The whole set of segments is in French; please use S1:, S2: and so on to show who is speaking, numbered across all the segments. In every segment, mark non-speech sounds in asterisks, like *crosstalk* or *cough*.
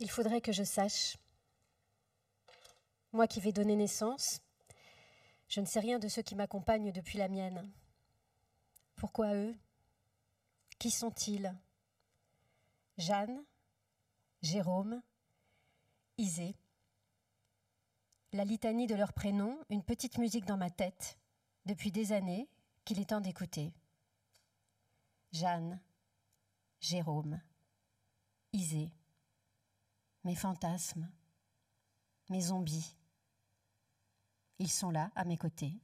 S1: Il faudrait que je sache. Moi qui vais donner naissance, je ne sais rien de ceux qui m'accompagnent depuis la mienne. Pourquoi eux? Qui sont-ils? Jeanne Jérôme Isée La litanie de leurs prénoms, une petite musique dans ma tête, depuis des années, qu'il est temps d'écouter. Jeanne, Jérôme, Isée, mes fantasmes, mes zombies. Ils sont là, à mes côtés.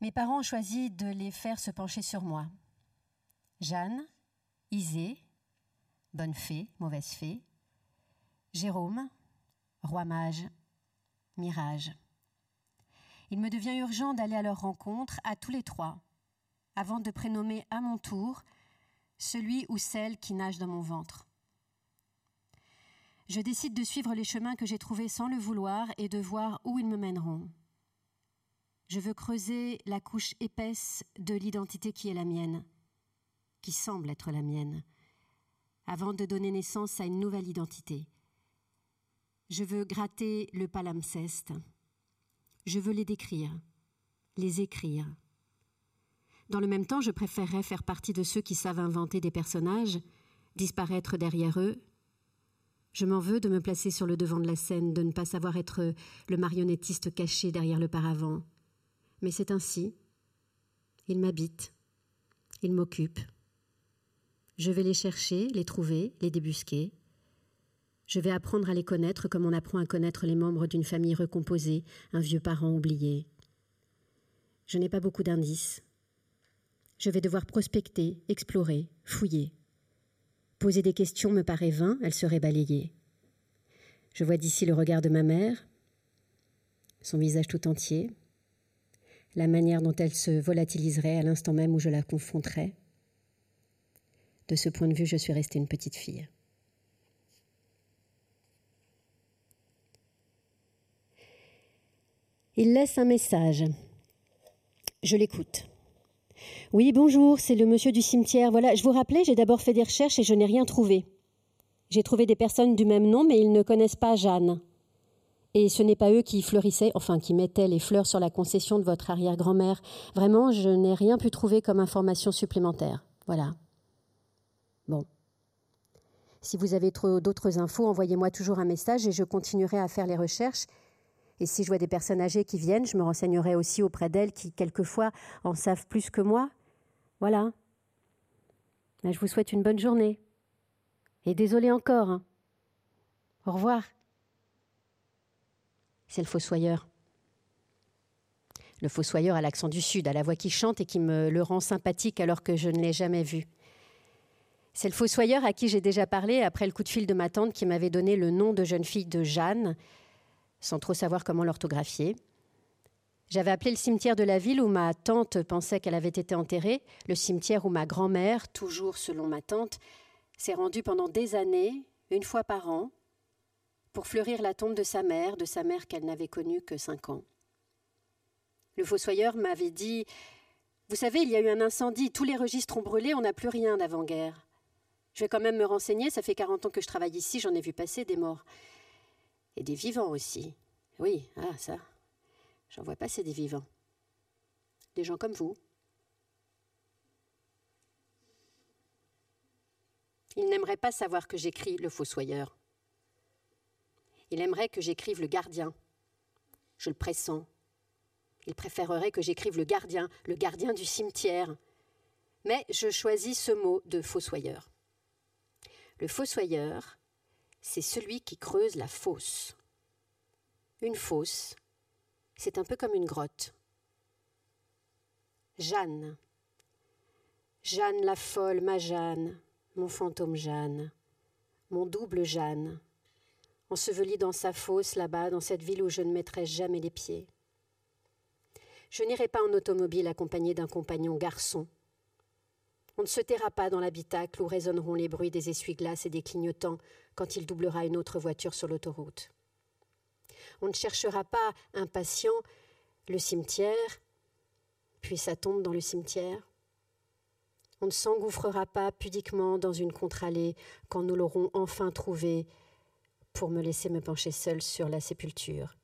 S1: Mes parents ont choisi de les faire se pencher sur moi. Jeanne, Isée, bonne fée, mauvaise fée, Jérôme, roi mage, mirage. Il me devient urgent d'aller à leur rencontre, à tous les trois, avant de prénommer à mon tour celui ou celle qui nage dans mon ventre. Je décide de suivre les chemins que j'ai trouvés sans le vouloir et de voir où ils me mèneront. Je veux creuser la couche épaisse de l'identité qui est la mienne, qui semble être la mienne, avant de donner naissance à une nouvelle identité. Je veux gratter le palimpseste. Je veux les décrire, les écrire. Dans le même temps, je préférerais faire partie de ceux qui savent inventer des personnages, disparaître derrière eux. Je m'en veux de me placer sur le devant de la scène, de ne pas savoir être le marionnettiste caché derrière le paravent. Mais c'est ainsi. Ils m'habitent. Ils m'occupent. Je vais les chercher, les trouver, les débusquer. Je vais apprendre à les connaître comme on apprend à connaître les membres d'une famille recomposée, un vieux parent oublié. Je n'ai pas beaucoup d'indices. Je vais devoir prospecter, explorer, fouiller. Poser des questions me paraît vain, elles seraient balayées. Je vois d'ici le regard de ma mère, son visage tout entier, la manière dont elle se volatiliserait à l'instant même où je la confronterais. De ce point de vue, je suis restée une petite fille. Il laisse un message. Je l'écoute. Oui, bonjour, c'est le monsieur du cimetière. Voilà, je vous rappelais, j'ai d'abord fait des recherches et je n'ai rien trouvé. J'ai trouvé des personnes du même nom, mais ils ne connaissent pas Jeanne. Et ce n'est pas eux qui fleurissaient, enfin qui mettaient les fleurs sur la concession de votre arrière-grand-mère. Vraiment, je n'ai rien pu trouver comme information supplémentaire. Voilà. Bon. Si vous avez d'autres infos, envoyez-moi toujours un message et je continuerai à faire les recherches. Et si je vois des personnes âgées qui viennent, je me renseignerai aussi auprès d'elles qui, quelquefois, en savent plus que moi. Voilà. Ben, je vous souhaite une bonne journée. Et désolé encore. Hein. Au revoir. C'est le fossoyeur. Le fossoyeur à l'accent du Sud, à la voix qui chante et qui me le rend sympathique alors que je ne l'ai jamais vu. C'est le fossoyeur à qui j'ai déjà parlé après le coup de fil de ma tante qui m'avait donné le nom de jeune fille de Jeanne, sans trop savoir comment l'orthographier. J'avais appelé le cimetière de la ville où ma tante pensait qu'elle avait été enterrée, le cimetière où ma grand-mère, toujours selon ma tante, s'est rendue pendant des années, une fois par an, pour fleurir la tombe de sa mère, de sa mère qu'elle n'avait connue que cinq ans. Le fossoyeur m'avait dit Vous savez, il y a eu un incendie, tous les registres ont brûlé, on n'a plus rien d'avant-guerre. Je vais quand même me renseigner, ça fait 40 ans que je travaille ici, j'en ai vu passer des morts. Et des vivants aussi. Oui, ah ça, j'en vois passer des vivants. Des gens comme vous. Il n'aimerait pas savoir que j'écris le fossoyeur. Il aimerait que j'écrive le gardien. Je le pressens. Il préférerait que j'écrive le gardien, le gardien du cimetière. Mais je choisis ce mot de fossoyeur. Le fossoyeur, c'est celui qui creuse la fosse. Une fosse, c'est un peu comme une grotte. Jeanne. Jeanne la folle, ma Jeanne, mon fantôme Jeanne, mon double Jeanne, ensevelie dans sa fosse là-bas, dans cette ville où je ne mettrai jamais les pieds. Je n'irai pas en automobile accompagné d'un compagnon garçon on ne se taira pas dans l'habitacle où résonneront les bruits des essuie-glaces et des clignotants quand il doublera une autre voiture sur l'autoroute. On ne cherchera pas, impatient, le cimetière, puis sa tombe dans le cimetière. On ne s'engouffrera pas pudiquement dans une contre-allée quand nous l'aurons enfin trouvé pour me laisser me pencher seul sur la sépulture.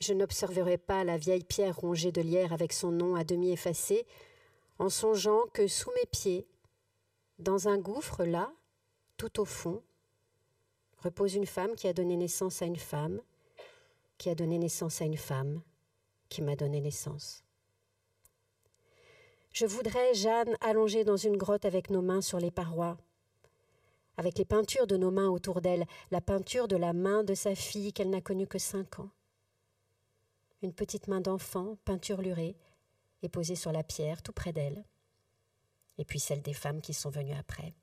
S1: Je n'observerai pas la vieille pierre rongée de lierre avec son nom à demi effacé, en songeant que sous mes pieds, dans un gouffre là, tout au fond, repose une femme qui a donné naissance à une femme, qui a donné naissance à une femme, qui m'a donné naissance. Je voudrais Jeanne allongée dans une grotte avec nos mains sur les parois, avec les peintures de nos mains autour d'elle, la peinture de la main de sa fille qu'elle n'a connue que cinq ans. Une petite main d'enfant, peinturlurée, est posée sur la pierre tout près d'elle, et puis celle des femmes qui sont venues après.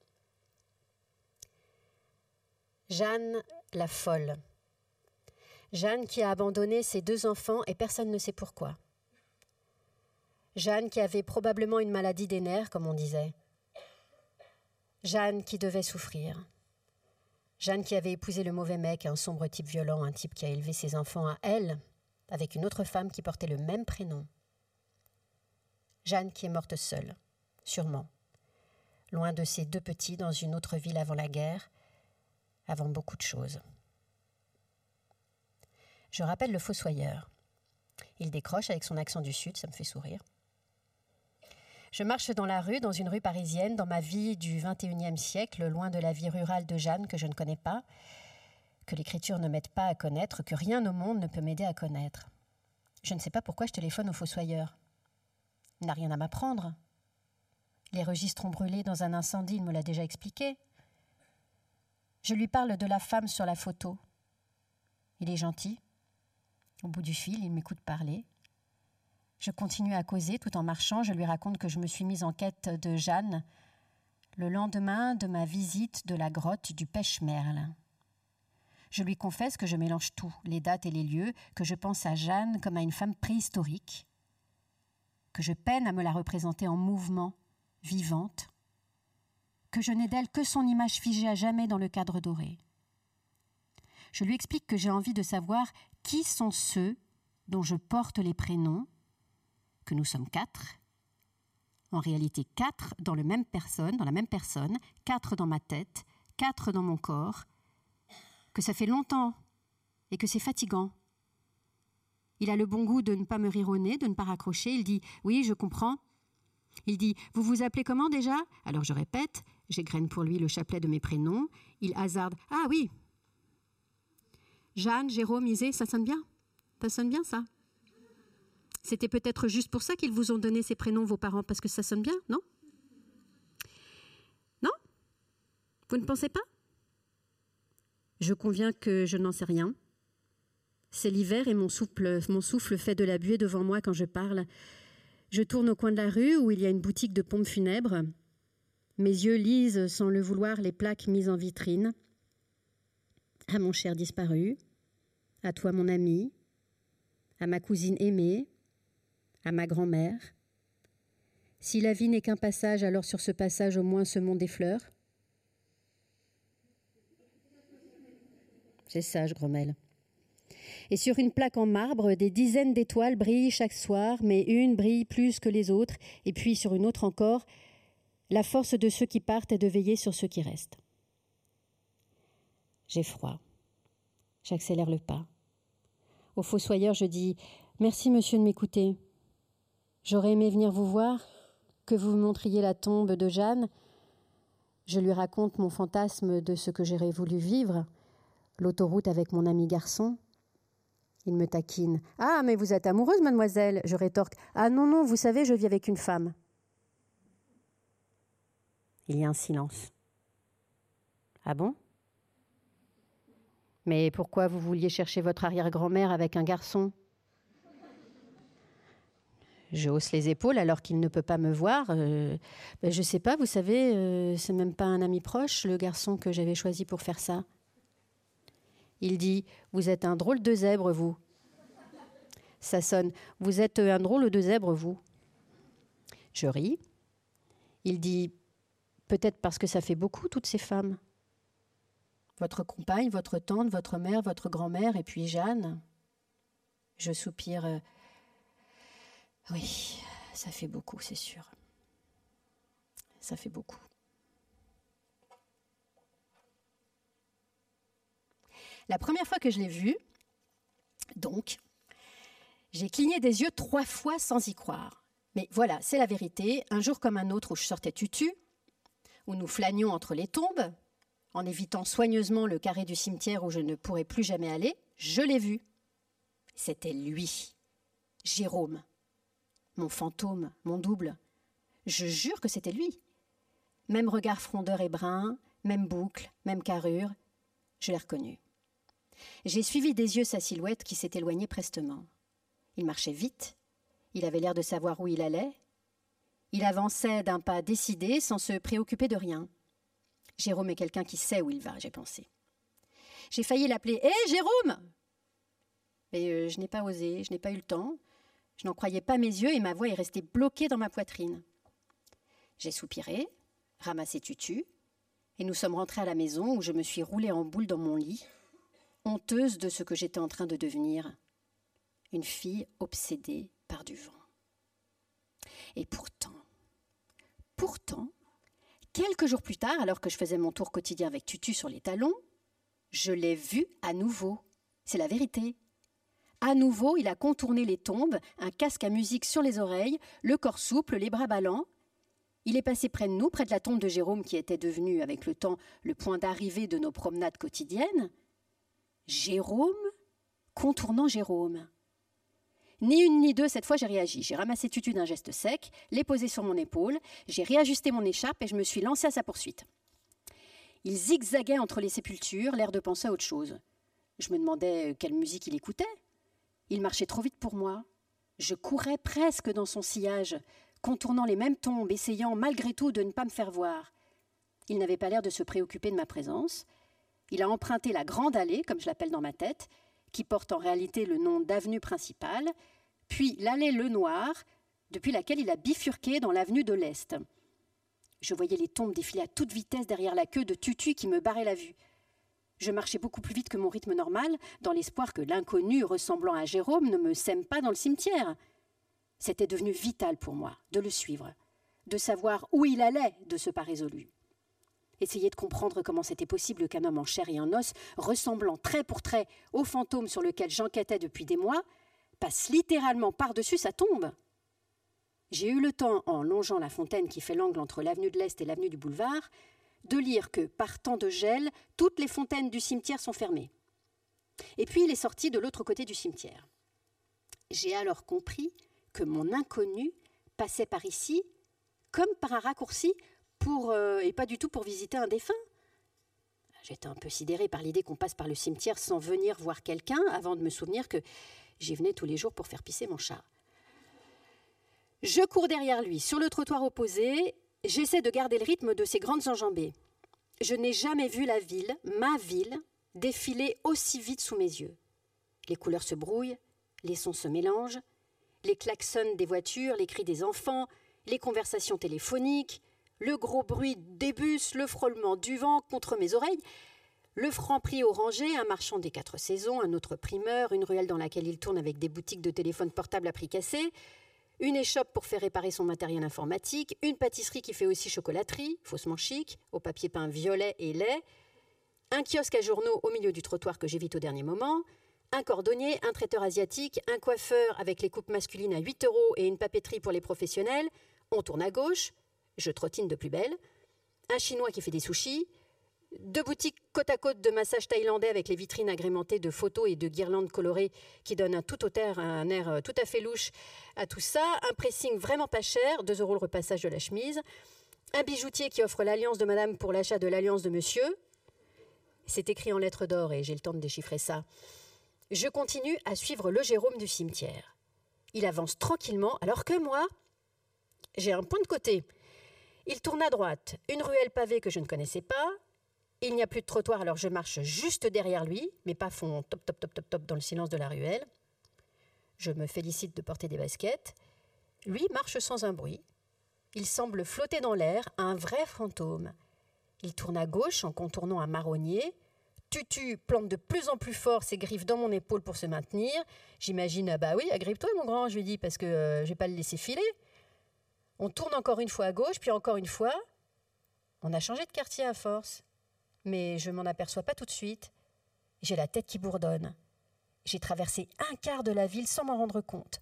S1: Jeanne la folle. Jeanne qui a abandonné ses deux enfants et personne ne sait pourquoi. Jeanne qui avait probablement une maladie des nerfs, comme on disait. Jeanne qui devait souffrir. Jeanne qui avait épousé le mauvais mec, un sombre type violent, un type qui a élevé ses enfants à elle, avec une autre femme qui portait le même prénom. Jeanne qui est morte seule, sûrement, loin de ses deux petits dans une autre ville avant la guerre, avant beaucoup de choses. Je rappelle le fossoyeur. Il décroche avec son accent du sud, ça me fait sourire. Je marche dans la rue, dans une rue parisienne, dans ma vie du XXIe siècle, loin de la vie rurale de Jeanne que je ne connais pas, que l'écriture ne m'aide pas à connaître, que rien au monde ne peut m'aider à connaître. Je ne sais pas pourquoi je téléphone au fossoyeur. N'a rien à m'apprendre. Les registres ont brûlé dans un incendie, il me l'a déjà expliqué. Je lui parle de la femme sur la photo. Il est gentil. Au bout du fil, il m'écoute parler. Je continue à causer tout en marchant. Je lui raconte que je me suis mise en quête de Jeanne le lendemain de ma visite de la grotte du Pêche-Merle. Je lui confesse que je mélange tout, les dates et les lieux, que je pense à Jeanne comme à une femme préhistorique, que je peine à me la représenter en mouvement, vivante, que je n'ai d'elle que son image figée à jamais dans le cadre doré. Je lui explique que j'ai envie de savoir qui sont ceux dont je porte les prénoms que nous sommes quatre, en réalité quatre dans, le même personne, dans la même personne, quatre dans ma tête, quatre dans mon corps, que ça fait longtemps et que c'est fatigant. Il a le bon goût de ne pas me rire au nez, de ne pas raccrocher. Il dit Oui, je comprends. Il dit Vous vous appelez comment déjà? Alors je répète, j'égrène pour lui le chapelet de mes prénoms. Il hasarde Ah oui Jeanne, Jérôme, Isée, ça sonne bien? Ça sonne bien ça? C'était peut-être juste pour ça qu'ils vous ont donné ces prénoms, vos parents, parce que ça sonne bien, non? Non? Vous ne pensez pas? Je conviens que je n'en sais rien. C'est l'hiver et mon souffle, mon souffle fait de la buée devant moi quand je parle. Je tourne au coin de la rue où il y a une boutique de pompes funèbres. Mes yeux lisent sans le vouloir les plaques mises en vitrine. À mon cher disparu, à toi mon ami, à ma cousine aimée, à ma grand-mère. Si la vie n'est qu'un passage, alors sur ce passage au moins ce monde des fleurs. C'est sage, grommelle. Et sur une plaque en marbre, des dizaines d'étoiles brillent chaque soir, mais une brille plus que les autres, et puis sur une autre encore, la force de ceux qui partent est de veiller sur ceux qui restent. J'ai froid. J'accélère le pas. Au fossoyeur, je dis Merci, monsieur, de m'écouter. J'aurais aimé venir vous voir, que vous me montriez la tombe de Jeanne. Je lui raconte mon fantasme de ce que j'aurais voulu vivre, l'autoroute avec mon ami garçon. Il me taquine. Ah, mais vous êtes amoureuse, mademoiselle Je rétorque. Ah non, non, vous savez, je vis avec une femme. Il y a un silence. Ah bon? Mais pourquoi vous vouliez chercher votre arrière-grand-mère avec un garçon? Je hausse les épaules alors qu'il ne peut pas me voir. Euh, ben, je sais pas, vous savez, euh, c'est même pas un ami proche, le garçon que j'avais choisi pour faire ça. Il dit Vous êtes un drôle de zèbre, vous. Ça sonne Vous êtes un drôle de zèbre, vous. Je ris. Il dit Peut-être parce que ça fait beaucoup, toutes ces femmes. Votre compagne, votre tante, votre mère, votre grand-mère, et puis Jeanne. Je soupire. Oui, ça fait beaucoup, c'est sûr. Ça fait beaucoup. La première fois que je l'ai vu, donc, j'ai cligné des yeux trois fois sans y croire. Mais voilà, c'est la vérité. Un jour comme un autre où je sortais tutu, où nous flânions entre les tombes, en évitant soigneusement le carré du cimetière où je ne pourrais plus jamais aller, je l'ai vu. C'était lui, Jérôme, mon fantôme, mon double. Je jure que c'était lui. Même regard frondeur et brun, même boucle, même carrure, je l'ai reconnu. J'ai suivi des yeux sa silhouette qui s'est éloignée prestement. Il marchait vite, il avait l'air de savoir où il allait. Il avançait d'un pas décidé sans se préoccuper de rien. Jérôme est quelqu'un qui sait où il va, j'ai pensé. J'ai failli l'appeler Hé, Jérôme Mais euh, je n'ai pas osé, je n'ai pas eu le temps. Je n'en croyais pas mes yeux et ma voix est restée bloquée dans ma poitrine. J'ai soupiré, ramassé Tutu, et nous sommes rentrés à la maison où je me suis roulée en boule dans mon lit, honteuse de ce que j'étais en train de devenir, une fille obsédée par du vent. Et pourtant, pourtant, quelques jours plus tard, alors que je faisais mon tour quotidien avec Tutu sur les talons, je l'ai vu à nouveau. C'est la vérité. À nouveau, il a contourné les tombes, un casque à musique sur les oreilles, le corps souple, les bras ballants. Il est passé près de nous, près de la tombe de Jérôme qui était devenue, avec le temps, le point d'arrivée de nos promenades quotidiennes. Jérôme contournant Jérôme. Ni une ni deux, cette fois j'ai réagi. J'ai ramassé Tutu d'un geste sec, l'ai posé sur mon épaule, j'ai réajusté mon écharpe et je me suis lancé à sa poursuite. Il zigzaguait entre les sépultures, l'air de penser à autre chose. Je me demandais quelle musique il écoutait. Il marchait trop vite pour moi. Je courais presque dans son sillage, contournant les mêmes tombes, essayant malgré tout de ne pas me faire voir. Il n'avait pas l'air de se préoccuper de ma présence. Il a emprunté la grande allée, comme je l'appelle dans ma tête, qui porte en réalité le nom d'avenue principale, puis l'allée Le Noir, depuis laquelle il a bifurqué dans l'avenue de l'Est. Je voyais les tombes défiler à toute vitesse derrière la queue de Tutu qui me barrait la vue. Je marchais beaucoup plus vite que mon rythme normal, dans l'espoir que l'inconnu ressemblant à Jérôme ne me sème pas dans le cimetière. C'était devenu vital pour moi de le suivre, de savoir où il allait de ce pas résolu. Essayer de comprendre comment c'était possible qu'un homme en chair et en os, ressemblant trait pour trait au fantôme sur lequel j'enquêtais depuis des mois, passe littéralement par-dessus sa tombe. J'ai eu le temps, en longeant la fontaine qui fait l'angle entre l'avenue de l'Est et l'avenue du Boulevard, de lire que, par temps de gel, toutes les fontaines du cimetière sont fermées. Et puis il est sorti de l'autre côté du cimetière. J'ai alors compris que mon inconnu passait par ici comme par un raccourci euh, et pas du tout pour visiter un défunt. J'étais un peu sidérée par l'idée qu'on passe par le cimetière sans venir voir quelqu'un avant de me souvenir que j'y venais tous les jours pour faire pisser mon chat. Je cours derrière lui, sur le trottoir opposé, j'essaie de garder le rythme de ses grandes enjambées. Je n'ai jamais vu la ville, ma ville, défiler aussi vite sous mes yeux. Les couleurs se brouillent, les sons se mélangent, les klaxons des voitures, les cris des enfants, les conversations téléphoniques, le gros bruit des bus, le frôlement du vent contre mes oreilles, le franc prix orangé, un marchand des quatre saisons, un autre primeur, une ruelle dans laquelle il tourne avec des boutiques de téléphone portable à prix cassé, une échoppe pour faire réparer son matériel informatique, une pâtisserie qui fait aussi chocolaterie, faussement chic, au papier peint violet et lait, un kiosque à journaux au milieu du trottoir que j'évite au dernier moment, un cordonnier, un traiteur asiatique, un coiffeur avec les coupes masculines à 8 euros et une papeterie pour les professionnels, on tourne à gauche, je trottine de plus belle, un chinois qui fait des sushis, deux boutiques côte à côte de massage thaïlandais avec les vitrines agrémentées de photos et de guirlandes colorées qui donnent un tout auteur, un air euh, tout à fait louche à tout ça, un pressing vraiment pas cher, 2 euros le repassage de la chemise, un bijoutier qui offre l'alliance de madame pour l'achat de l'alliance de monsieur. C'est écrit en lettres d'or et j'ai le temps de déchiffrer ça. Je continue à suivre le Jérôme du cimetière. Il avance tranquillement alors que moi, j'ai un point de côté. Il tourne à droite, une ruelle pavée que je ne connaissais pas, il n'y a plus de trottoir, alors je marche juste derrière lui, mes pas font top, top, top, top, top dans le silence de la ruelle. Je me félicite de porter des baskets. Lui marche sans un bruit. Il semble flotter dans l'air, un vrai fantôme. Il tourne à gauche en contournant un marronnier. Tutu plante de plus en plus fort ses griffes dans mon épaule pour se maintenir. J'imagine, ah bah oui, agrippe-toi mon grand, je lui dis, parce que euh, je vais pas le laisser filer. On tourne encore une fois à gauche, puis encore une fois. On a changé de quartier à force, mais je m'en aperçois pas tout de suite. J'ai la tête qui bourdonne. J'ai traversé un quart de la ville sans m'en rendre compte.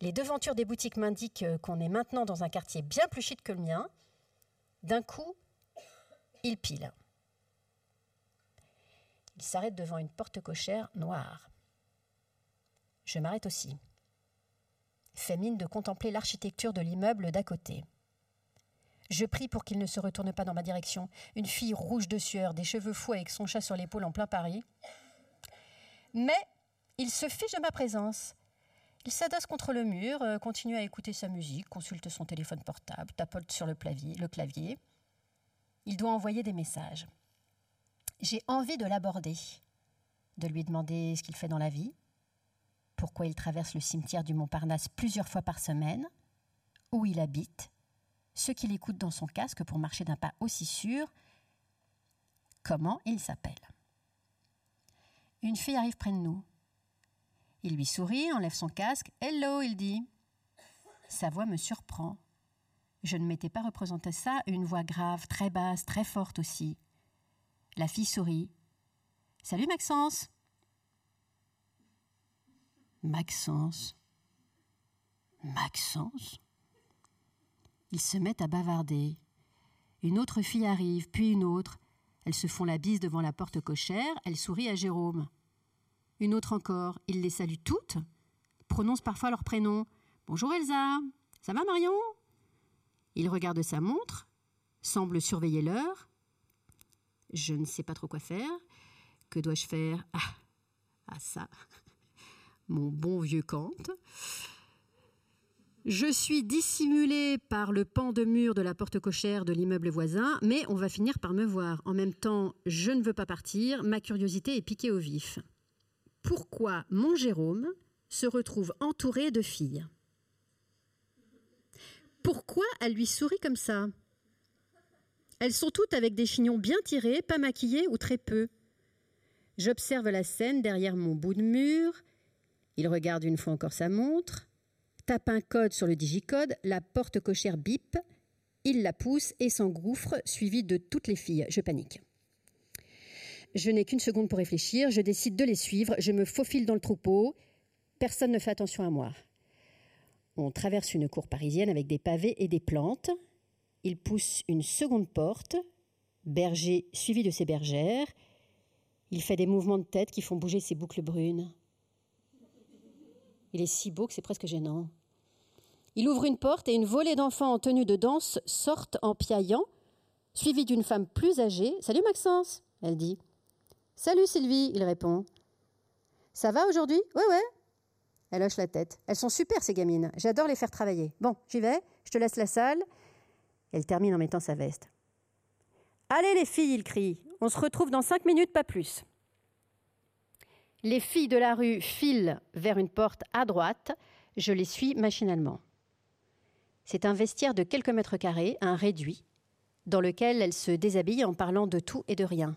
S1: Les devantures des boutiques m'indiquent qu'on est maintenant dans un quartier bien plus chic que le mien. D'un coup, il pile. Il s'arrête devant une porte cochère noire. Je m'arrête aussi. Fais mine de contempler l'architecture de l'immeuble d'à côté. Je prie pour qu'il ne se retourne pas dans ma direction. Une fille rouge de sueur, des cheveux fous avec son chat sur l'épaule en plein Paris. Mais il se fiche de ma présence. Il s'adosse contre le mur, euh, continue à écouter sa musique, consulte son téléphone portable, tapote sur le clavier. Le clavier. Il doit envoyer des messages. J'ai envie de l'aborder, de lui demander ce qu'il fait dans la vie, pourquoi il traverse le cimetière du Montparnasse plusieurs fois par semaine, où il habite, ce qu'il écoute dans son casque pour marcher d'un pas aussi sûr, comment il s'appelle. Une fille arrive près de nous. Il lui sourit, enlève son casque. Hello, il dit. Sa voix me surprend. Je ne m'étais pas représenté ça, une voix grave, très basse, très forte aussi. La fille sourit. Salut Maxence. Maxence. Maxence. Ils se mettent à bavarder. Une autre fille arrive, puis une autre. Elles se font la bise devant la porte cochère, elle sourit à Jérôme. Une autre encore, ils les saluent toutes, prononcent parfois leur prénom. Bonjour Elsa, ça va Marion? Il regarde sa montre, semble surveiller l'heure. Je ne sais pas trop quoi faire. Que dois-je faire? Ah, ah ça, mon bon vieux Kant. Je suis dissimulée par le pan de mur de la porte cochère de l'immeuble voisin, mais on va finir par me voir. En même temps, je ne veux pas partir, ma curiosité est piquée au vif. Pourquoi mon Jérôme se retrouve entouré de filles? Pourquoi elle lui sourit comme ça? Elles sont toutes avec des chignons bien tirés, pas maquillées ou très peu. J'observe la scène derrière mon bout de mur. Il regarde une fois encore sa montre tape un code sur le digicode, la porte cochère bip, il la pousse et s'engouffre, suivi de toutes les filles. Je panique. Je n'ai qu'une seconde pour réfléchir, je décide de les suivre, je me faufile dans le troupeau, personne ne fait attention à moi. On traverse une cour parisienne avec des pavés et des plantes. Il pousse une seconde porte, berger suivi de ses bergères. Il fait des mouvements de tête qui font bouger ses boucles brunes. Il est si beau que c'est presque gênant. Il ouvre une porte et une volée d'enfants en tenue de danse sortent en piaillant, suivie d'une femme plus âgée. Salut Maxence, elle dit. Salut Sylvie, il répond. Ça va aujourd'hui? Ouais, ouais. Elle hoche la tête. Elles sont super ces gamines. J'adore les faire travailler. Bon, j'y vais. Je te laisse la salle. Elle termine en mettant sa veste. Allez les filles, il crie. On se retrouve dans cinq minutes, pas plus. Les filles de la rue filent vers une porte à droite. Je les suis machinalement. C'est un vestiaire de quelques mètres carrés, un réduit, dans lequel elle se déshabille en parlant de tout et de rien.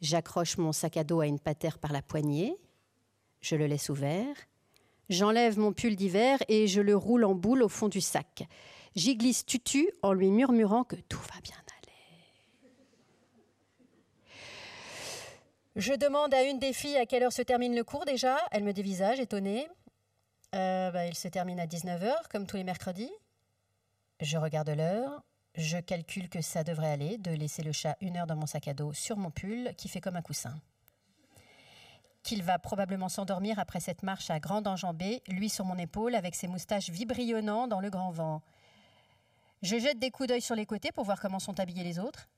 S1: J'accroche mon sac à dos à une patère par la poignée, je le laisse ouvert, j'enlève mon pull d'hiver et je le roule en boule au fond du sac. J'y glisse tutu en lui murmurant que tout va bien aller. Je demande à une des filles à quelle heure se termine le cours déjà. Elle me dévisage, étonnée. Euh, bah, il se termine à 19h, comme tous les mercredis. Je regarde l'heure. Je calcule que ça devrait aller de laisser le chat une heure dans mon sac à dos sur mon pull qui fait comme un coussin. Qu'il va probablement s'endormir après cette marche à grande enjambée, lui sur mon épaule avec ses moustaches vibrillonnant dans le grand vent. Je jette des coups d'œil sur les côtés pour voir comment sont habillés les autres.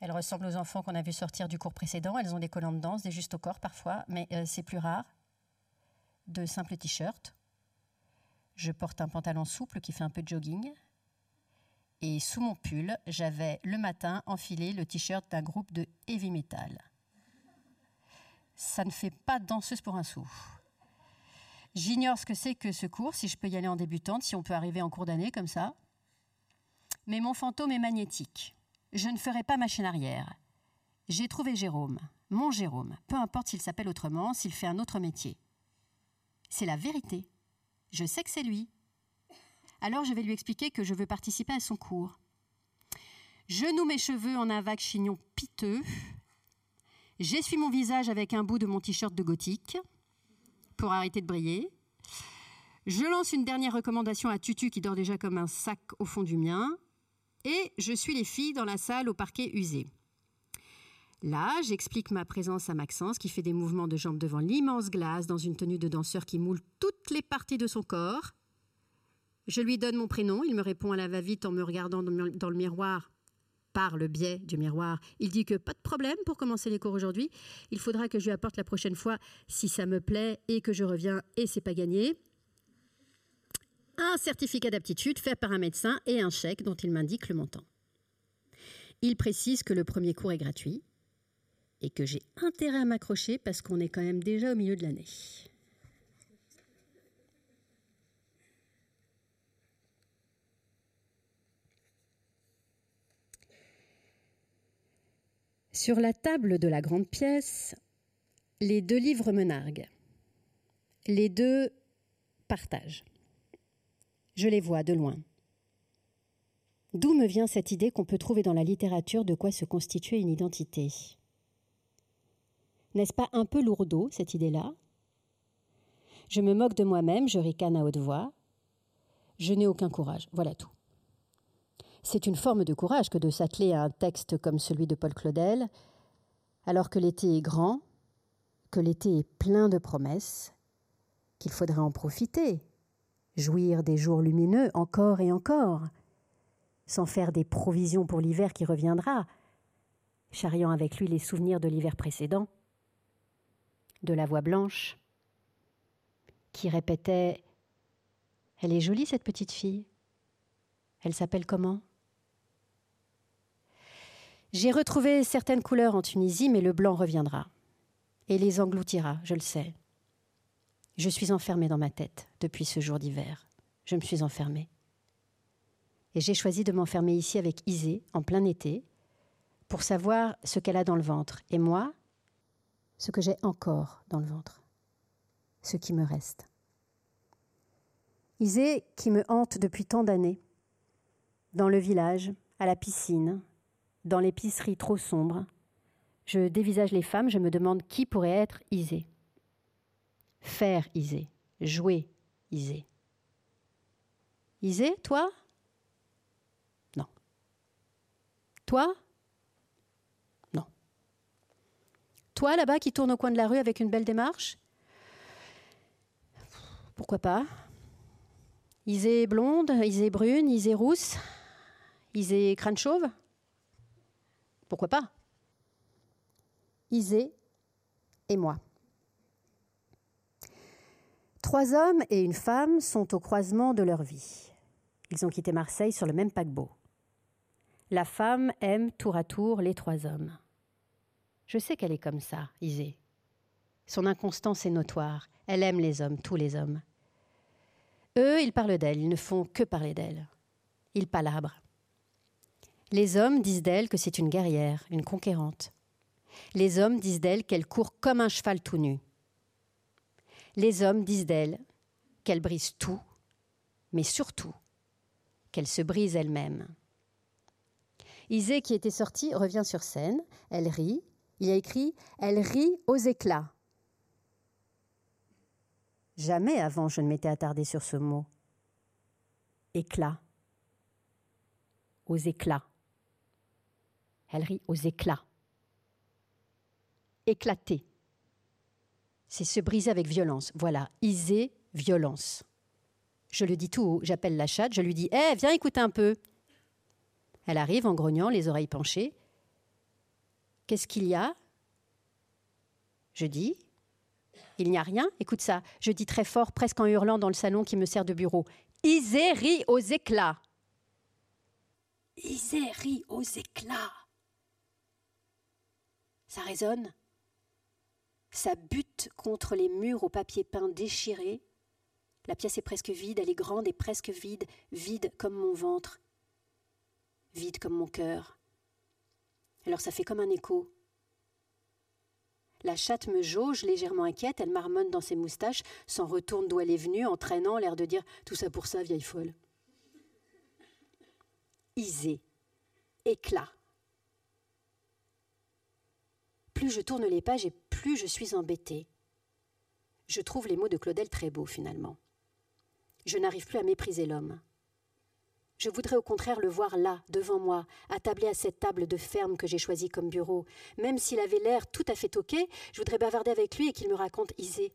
S1: Elles ressemblent aux enfants qu'on a vus sortir du cours précédent. Elles ont des collants de danse, des justes au corps parfois, mais euh, c'est plus rare de simples t-shirts. Je porte un pantalon souple qui fait un peu de jogging. Et sous mon pull, j'avais le matin enfilé le t-shirt d'un groupe de heavy metal. Ça ne fait pas danseuse pour un sou. J'ignore ce que c'est que ce cours, si je peux y aller en débutante, si on peut arriver en cours d'année comme ça. Mais mon fantôme est magnétique. Je ne ferai pas machine arrière. J'ai trouvé Jérôme, mon Jérôme, peu importe s'il s'appelle autrement, s'il fait un autre métier. C'est la vérité. Je sais que c'est lui. Alors je vais lui expliquer que je veux participer à son cours. Je noue mes cheveux en un vague chignon piteux. J'essuie mon visage avec un bout de mon t-shirt de gothique pour arrêter de briller. Je lance une dernière recommandation à Tutu qui dort déjà comme un sac au fond du mien. Et je suis les filles dans la salle au parquet usé. Là, j'explique ma présence à Maxence qui fait des mouvements de jambes devant l'immense glace dans une tenue de danseur qui moule toutes les parties de son corps. Je lui donne mon prénom, il me répond à la va-vite en me regardant dans le miroir par le biais du miroir. Il dit que pas de problème pour commencer les cours aujourd'hui. Il faudra que je lui apporte la prochaine fois si ça me plaît et que je reviens et c'est pas gagné un certificat d'aptitude fait par un médecin et un chèque dont il m'indique le montant. Il précise que le premier cours est gratuit et que j'ai intérêt à m'accrocher parce qu'on est quand même déjà au milieu de l'année. Sur la table de la grande pièce, les deux livres me narguent. Les deux partagent. Je les vois de loin. D'où me vient cette idée qu'on peut trouver dans la littérature de quoi se constituer une identité? N'est-ce pas un peu lourdeau, cette idée-là? Je me moque de moi-même, je ricane à haute voix. Je n'ai aucun courage, voilà tout. C'est une forme de courage que de s'atteler à un texte comme celui de Paul Claudel, alors que l'été est grand, que l'été est plein de promesses, qu'il faudrait en profiter, jouir des jours lumineux encore et encore, sans faire des provisions pour l'hiver qui reviendra, charriant avec lui les souvenirs de l'hiver précédent, de la voix blanche, qui répétait Elle est jolie cette petite fille. Elle s'appelle comment? J'ai retrouvé certaines couleurs en Tunisie, mais le blanc reviendra et les engloutira, je le sais. Je suis enfermée dans ma tête depuis ce jour d'hiver. Je me suis enfermée. Et j'ai choisi de m'enfermer ici avec Isée, en plein été, pour savoir ce qu'elle a dans le ventre. Et moi, ce que j'ai encore dans le ventre. Ce qui me reste. Isée qui me hante depuis tant d'années. Dans le village, à la piscine, dans l'épicerie trop sombre. Je dévisage les femmes, je me demande qui pourrait être Isée. Faire Isée. Jouer Isée. Isée, toi? Non. Toi? Non. Toi, là-bas, qui tourne au coin de la rue avec une belle démarche? Pourquoi pas? Isée blonde, Isée brune, Isée rousse, Isée crâne chauve? Pourquoi pas? Isée et moi. Trois hommes et une femme sont au croisement de leur vie. Ils ont quitté Marseille sur le même paquebot. La femme aime tour à tour les trois hommes. Je sais qu'elle est comme ça, Isée. Son inconstance est notoire. Elle aime les hommes, tous les hommes. Eux, ils parlent d'elle, ils ne font que parler d'elle. Ils palabrent. Les hommes disent d'elle que c'est une guerrière, une conquérante. Les hommes disent d'elle qu'elle court comme un cheval tout nu. Les hommes disent d'elle qu'elle brise tout, mais surtout qu'elle se brise elle-même. Isée, qui était sortie, revient sur scène. Elle rit. Il a écrit Elle rit aux éclats. Jamais avant je ne m'étais attardée sur ce mot. Éclat. Aux éclats. Elle rit aux éclats. Éclater c'est se briser avec violence. Voilà, iser, violence. Je le dis tout haut, j'appelle la chatte, je lui dis Hé, viens écouter un peu. Elle arrive en grognant, les oreilles penchées. Qu'est-ce qu'il y a? Je dis Il n'y a rien, écoute ça. Je dis très fort, presque en hurlant dans le salon qui me sert de bureau Isée rit aux éclats. Isée rit aux éclats. Ça résonne? Ça bute contre les murs au papier peint déchiré. La pièce est presque vide, elle est grande et presque vide, vide comme mon ventre, vide comme mon cœur. Alors ça fait comme un écho. La chatte me jauge, légèrement inquiète, elle marmonne dans ses moustaches, s'en retourne d'où elle est venue, en traînant l'air de dire Tout ça pour ça, vieille folle. Isée, éclat. Plus je tourne les pages et plus je suis embêtée. Je trouve les mots de Claudel très beaux finalement. Je n'arrive plus à mépriser l'homme. Je voudrais au contraire le voir là, devant moi, attablé à cette table de ferme que j'ai choisie comme bureau. Même s'il avait l'air tout à fait toqué, je voudrais bavarder avec lui et qu'il me raconte Isée.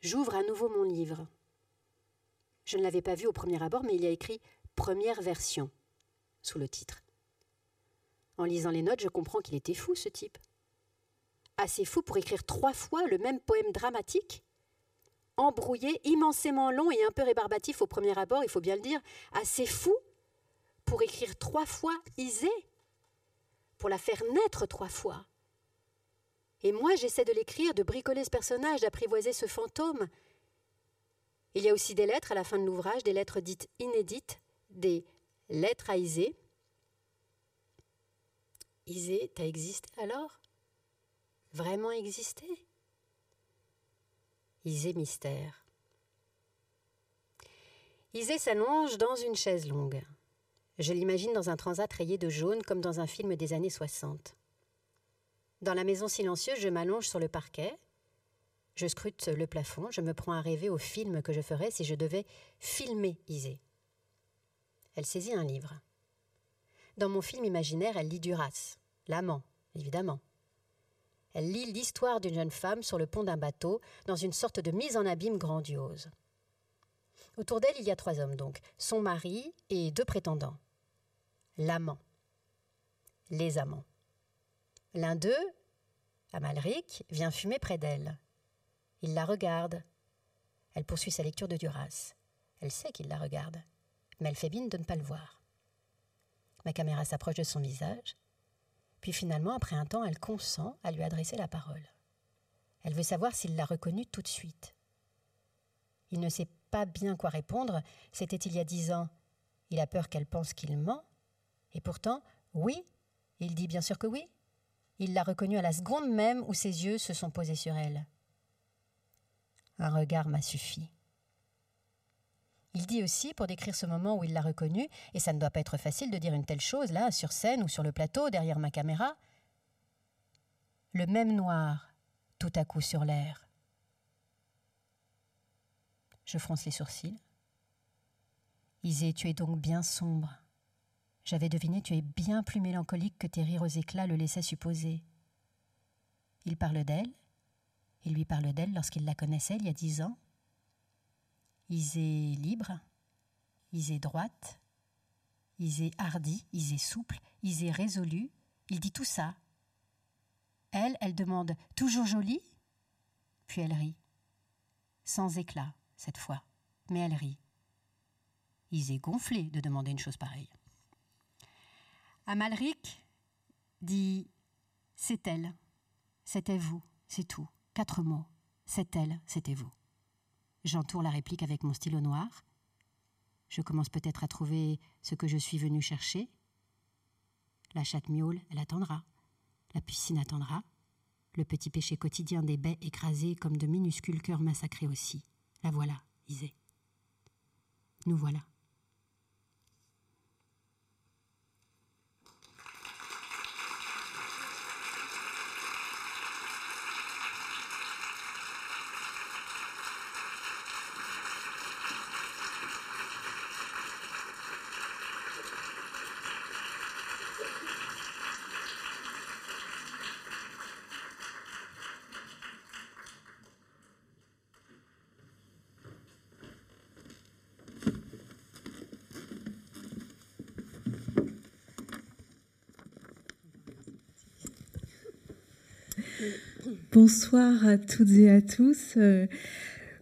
S1: J'ouvre à nouveau mon livre. Je ne l'avais pas vu au premier abord, mais il y a écrit Première version sous le titre. En lisant les notes, je comprends qu'il était fou, ce type. Assez fou pour écrire trois fois le même poème dramatique? Embrouillé, immensément long et un peu rébarbatif au premier abord, il faut bien le dire, assez fou pour écrire trois fois Isée, pour la faire naître trois fois? Et moi, j'essaie de l'écrire, de bricoler ce personnage, d'apprivoiser ce fantôme. Il y a aussi des lettres à la fin de l'ouvrage, des lettres dites inédites, des lettres à Isée. Isée, t'as existé alors? Vraiment existé? Isée mystère. Isée s'allonge dans une chaise longue. Je l'imagine dans un transat rayé de jaune comme dans un film des années 60. Dans la maison silencieuse, je m'allonge sur le parquet. Je scrute le plafond, je me prends à rêver au film que je ferais si je devais filmer Isée. Elle saisit un livre. Dans mon film imaginaire, elle lit Duras, l'amant, évidemment. Elle lit l'histoire d'une jeune femme sur le pont d'un bateau, dans une sorte de mise en abîme grandiose. Autour d'elle, il y a trois hommes donc, son mari et deux prétendants. L'amant. Les amants. L'un d'eux, Amalric, vient fumer près d'elle. Il la regarde. Elle poursuit sa lecture de Duras. Elle sait qu'il la regarde, mais elle fait mine de ne pas le voir. Ma caméra s'approche de son visage. Puis finalement, après un temps, elle consent à lui adresser la parole. Elle veut savoir s'il l'a reconnue tout de suite. Il ne sait pas bien quoi répondre, c'était il y a dix ans. Il a peur qu'elle pense qu'il ment. Et pourtant, oui, il dit bien sûr que oui. Il l'a reconnue à la seconde même où ses yeux se sont posés sur elle. Un regard m'a suffi. Il dit aussi, pour décrire ce moment où il l'a reconnu, et ça ne doit pas être facile de dire une telle chose là, sur scène ou sur le plateau, derrière ma caméra, le même noir, tout à coup sur l'air. Je fronce les sourcils. Isée, tu es donc bien sombre. J'avais deviné, tu es bien plus mélancolique que tes rires aux éclats le laissaient supposer. Il parle d'elle. Il lui parle d'elle lorsqu'il la connaissait il y a dix ans. Isée libre, Isée droite, Isée hardie, Isée souple, Isée résolue. Il dit tout ça. Elle, elle demande toujours jolie? Puis elle rit. Sans éclat, cette fois, mais elle rit. Isée gonflée de demander une chose pareille. Amalric dit C'est elle, c'était vous, c'est tout. Quatre mots. C'est elle, c'était vous. J'entoure la réplique avec mon stylo noir. Je commence peut-être à trouver ce que je suis venu chercher. La chatte miaule, elle attendra. La piscine attendra. Le petit péché quotidien des baies écrasées comme de minuscules cœurs massacrés aussi. La voilà, Isée. Nous voilà.
S2: Bonsoir à toutes et à tous. Euh,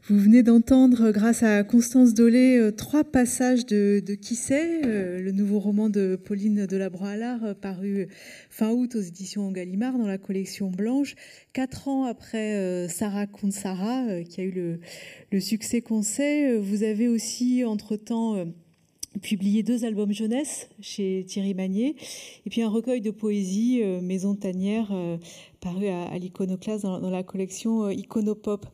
S2: vous venez d'entendre, grâce à Constance Dolé, euh, trois passages de, Qui sait, euh, le nouveau roman de Pauline Delabroix-Allard, paru fin août aux éditions Gallimard dans la collection Blanche, quatre ans après Sarah Sarah, qui a eu le, le succès qu'on sait. Vous avez aussi, entre-temps, publié deux albums jeunesse chez Thierry Magnier, et puis un recueil de poésie, Maison Tanière, paru à, l'iconoclaste dans, la collection Iconopop.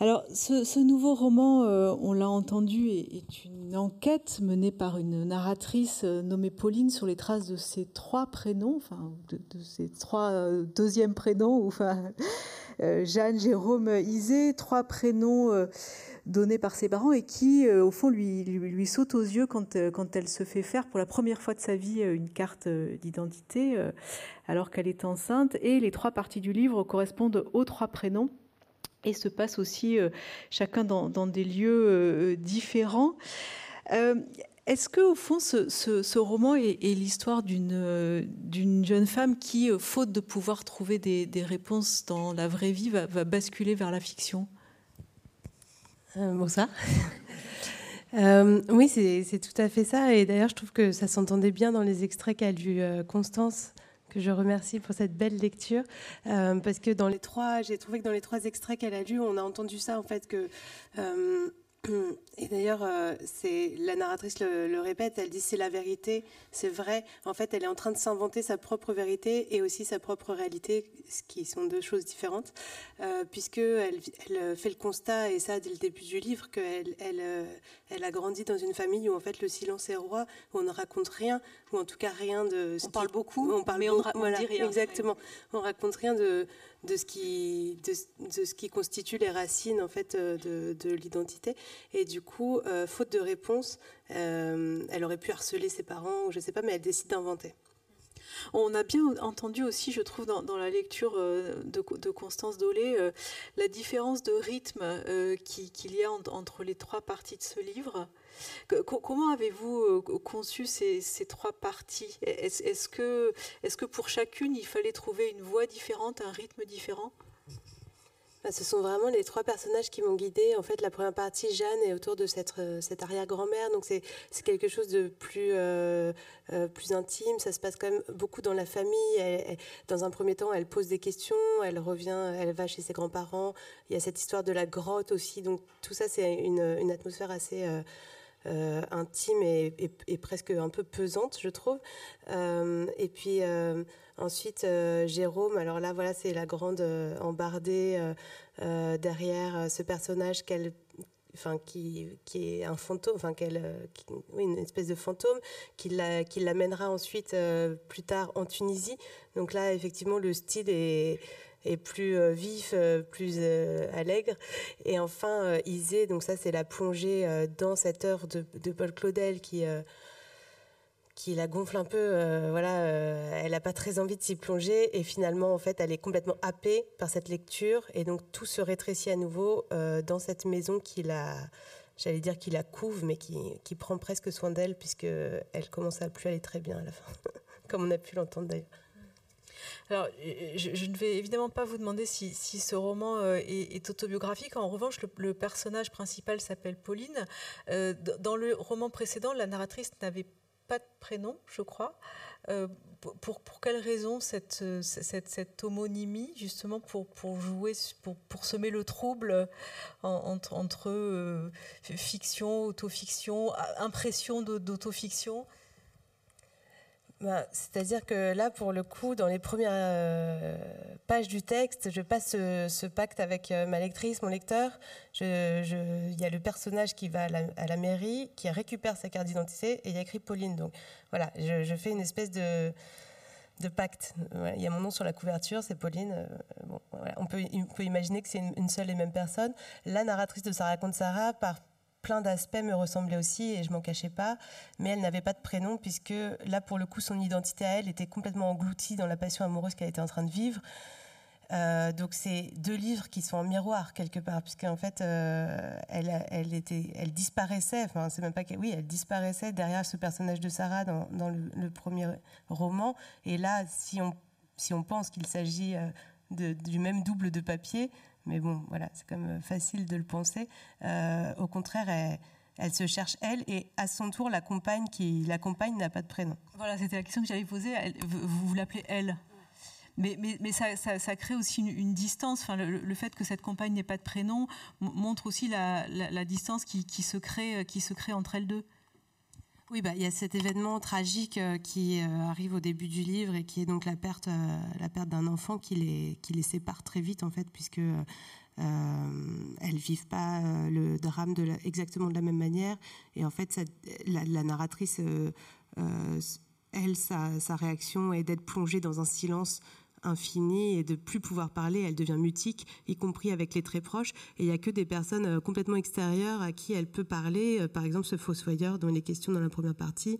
S2: Alors, ce, nouveau roman, on l'a entendu, est, une enquête menée par une narratrice nommée Pauline sur les traces de ses trois prénoms, enfin, de, de ses trois deuxièmes prénoms, enfin, Jeanne, Jérôme, Isée, trois prénoms donnée par ses parents et qui, euh, au fond, lui, lui, saute aux yeux quand, euh, quand elle se fait faire pour la première fois de sa vie euh, une carte d'identité alors qu'elle est enceinte. Et les trois parties du livre correspondent aux trois prénoms et se passent aussi chacun dans, des lieux différents. Est-ce que, au fond, ce, ce, roman est, l'histoire d'une jeune femme qui, faute de pouvoir trouver des, des réponses dans la vraie vie, va basculer vers la fiction?
S3: Euh, bonsoir. *laughs* Euh, oui, c'est tout à fait ça. Et d'ailleurs, je trouve que ça s'entendait bien dans les extraits qu'a lu euh, Constance, que je remercie pour cette belle lecture. parce que dans les trois, j'ai trouvé que dans les trois extraits qu'elle a lus, on a entendu ça, en fait, que *clears throat* Et d'ailleurs, euh, c'est la narratrice le, répète, elle dit c'est la vérité, c'est vrai. En fait, elle est en train de s'inventer sa propre vérité et aussi sa propre réalité, ce qui sont deux choses différentes, euh, puisque elle, fait le constat et ça dès le début du livre qu'elle elle, euh, elle a grandi dans une famille où en fait le silence est roi, où on ne raconte rien, ou en tout cas rien de.
S4: On parle beaucoup,
S3: on parle
S4: mais on, ne dit rien.
S3: Exactement, on raconte rien de de ce qui de, de, ce qui constitue les racines en fait de, de l'identité et du coup, euh, faute de réponse, euh, elle aurait pu harceler ses parents, ou je ne sais pas, mais elle décide d'inventer.
S2: On a bien entendu aussi, je trouve, dans, la lecture euh, de, Constance Dolé, la différence de rythme qu'il y a entre les trois parties de ce livre. comment avez-vous conçu ces, trois parties? Est-ce que, est que pour chacune, il fallait trouver une voix différente, un rythme différent?
S3: Bah, ce sont vraiment les trois personnages qui m'ont guidée. En fait, la première partie, Jeanne, est autour de cette, euh, arrière-grand-mère. Donc, c'est quelque chose de plus, euh, euh, plus intime. Ça se passe quand même beaucoup dans la famille. dans un premier temps, elle pose des questions. Elle revient, elle va chez ses grands-parents. Il y a cette histoire de la grotte aussi. Donc, tout ça, c'est une, une, atmosphère assez. intime et, et, presque un peu pesante, je trouve. et puis Ensuite, euh, Jérôme, alors là, voilà, c'est la grande euh, embardée euh, derrière ce personnage qui, est un fantôme, enfin une espèce de fantôme qui, la, l'amènera ensuite plus tard en Tunisie. Donc là, effectivement, le style est, plus vif, plus allègre. Et enfin, Isée, donc ça, c'est la plongée dans cette œuvre de Paul Claudel qui qui la gonfle un peu. Euh, voilà, euh, elle n'a pas très envie de s'y plonger et finalement, en fait, elle est complètement happée par cette lecture et donc tout se rétrécit à nouveau euh, dans cette maison qui la, j'allais dire qui la couve, mais qui, qui prend presque soin d'elle puisque elle commence à plus aller très bien à la fin, *laughs* comme on a pu l'entendre d'ailleurs.
S2: Alors, je, ne vais évidemment pas vous demander si, si ce roman est, autobiographique. En revanche, le, personnage principal s'appelle Pauline. dans le roman précédent, la narratrice n'avait pas de prénom, je crois. Euh, pour, pour quelle raison cette, cette, cette, homonymie, justement, pour, pour jouer, pour, pour semer le trouble entre, entre euh, fiction, autofiction, impression d'autofiction?
S3: Bah, c'est-à-dire que là, pour le coup, dans les premières euh, pages du texte, je passe ce, pacte avec euh, ma lectrice, mon lecteur. Il y a le personnage qui va à la, mairie, qui récupère sa carte d'identité, et il y a écrit Pauline. Donc voilà, je, fais une espèce de, pacte. il y a mon nom sur la couverture, c'est Pauline. Euh, on, peut, imaginer que c'est une, seule et même personne. La narratrice de Ça raconte Sarah, par plein d'aspects me ressemblaient aussi et je m'en cachais pas, mais elle n'avait pas de prénom puisque là, pour le coup, son identité à elle était complètement engloutie dans la passion amoureuse qu'elle était en train de vivre. Euh, donc c'est deux livres qui sont en miroir quelque part, puisqu'en fait euh, elle, elle, était, elle disparaissait. Enfin, c'est même pas oui, elle disparaissait derrière ce personnage de Sarah dans, dans le, premier roman. Et là, si on si on pense qu'il s'agit euh, du même double de papier, mais bon, voilà, c'est quand même facile de le penser. Euh, au contraire, elle, se cherche elle et à son tour la compagne qui l'accompagne n'a pas de prénom.
S2: Voilà, c'était la question que j'avais posée. vous, vous l'appelez elle. Mais, mais, ça, crée aussi une, distance. Enfin, le, fait que cette compagne n'ait pas de prénom montre aussi la, distance crée, qui se crée entre elles deux.
S3: Oui, bah, il y a cet événement tragique qui arrive au début du livre et qui est donc la perte, la perte d'un enfant qui les, qui les sépare très vite en fait, puisque euh, elles vivent pas le drame exactement de la même manière. Et en fait, la, narratrice, elle, sa, sa, réaction est d'être plongée dans un silence infinie et de plus pouvoir parler, elle devient mutique, y compris avec les très proches. Et il n'y a que des personnes euh, complètement extérieures à qui elle peut parler. Euh, par exemple, ce fossoyeur dont il est question dans la première partie,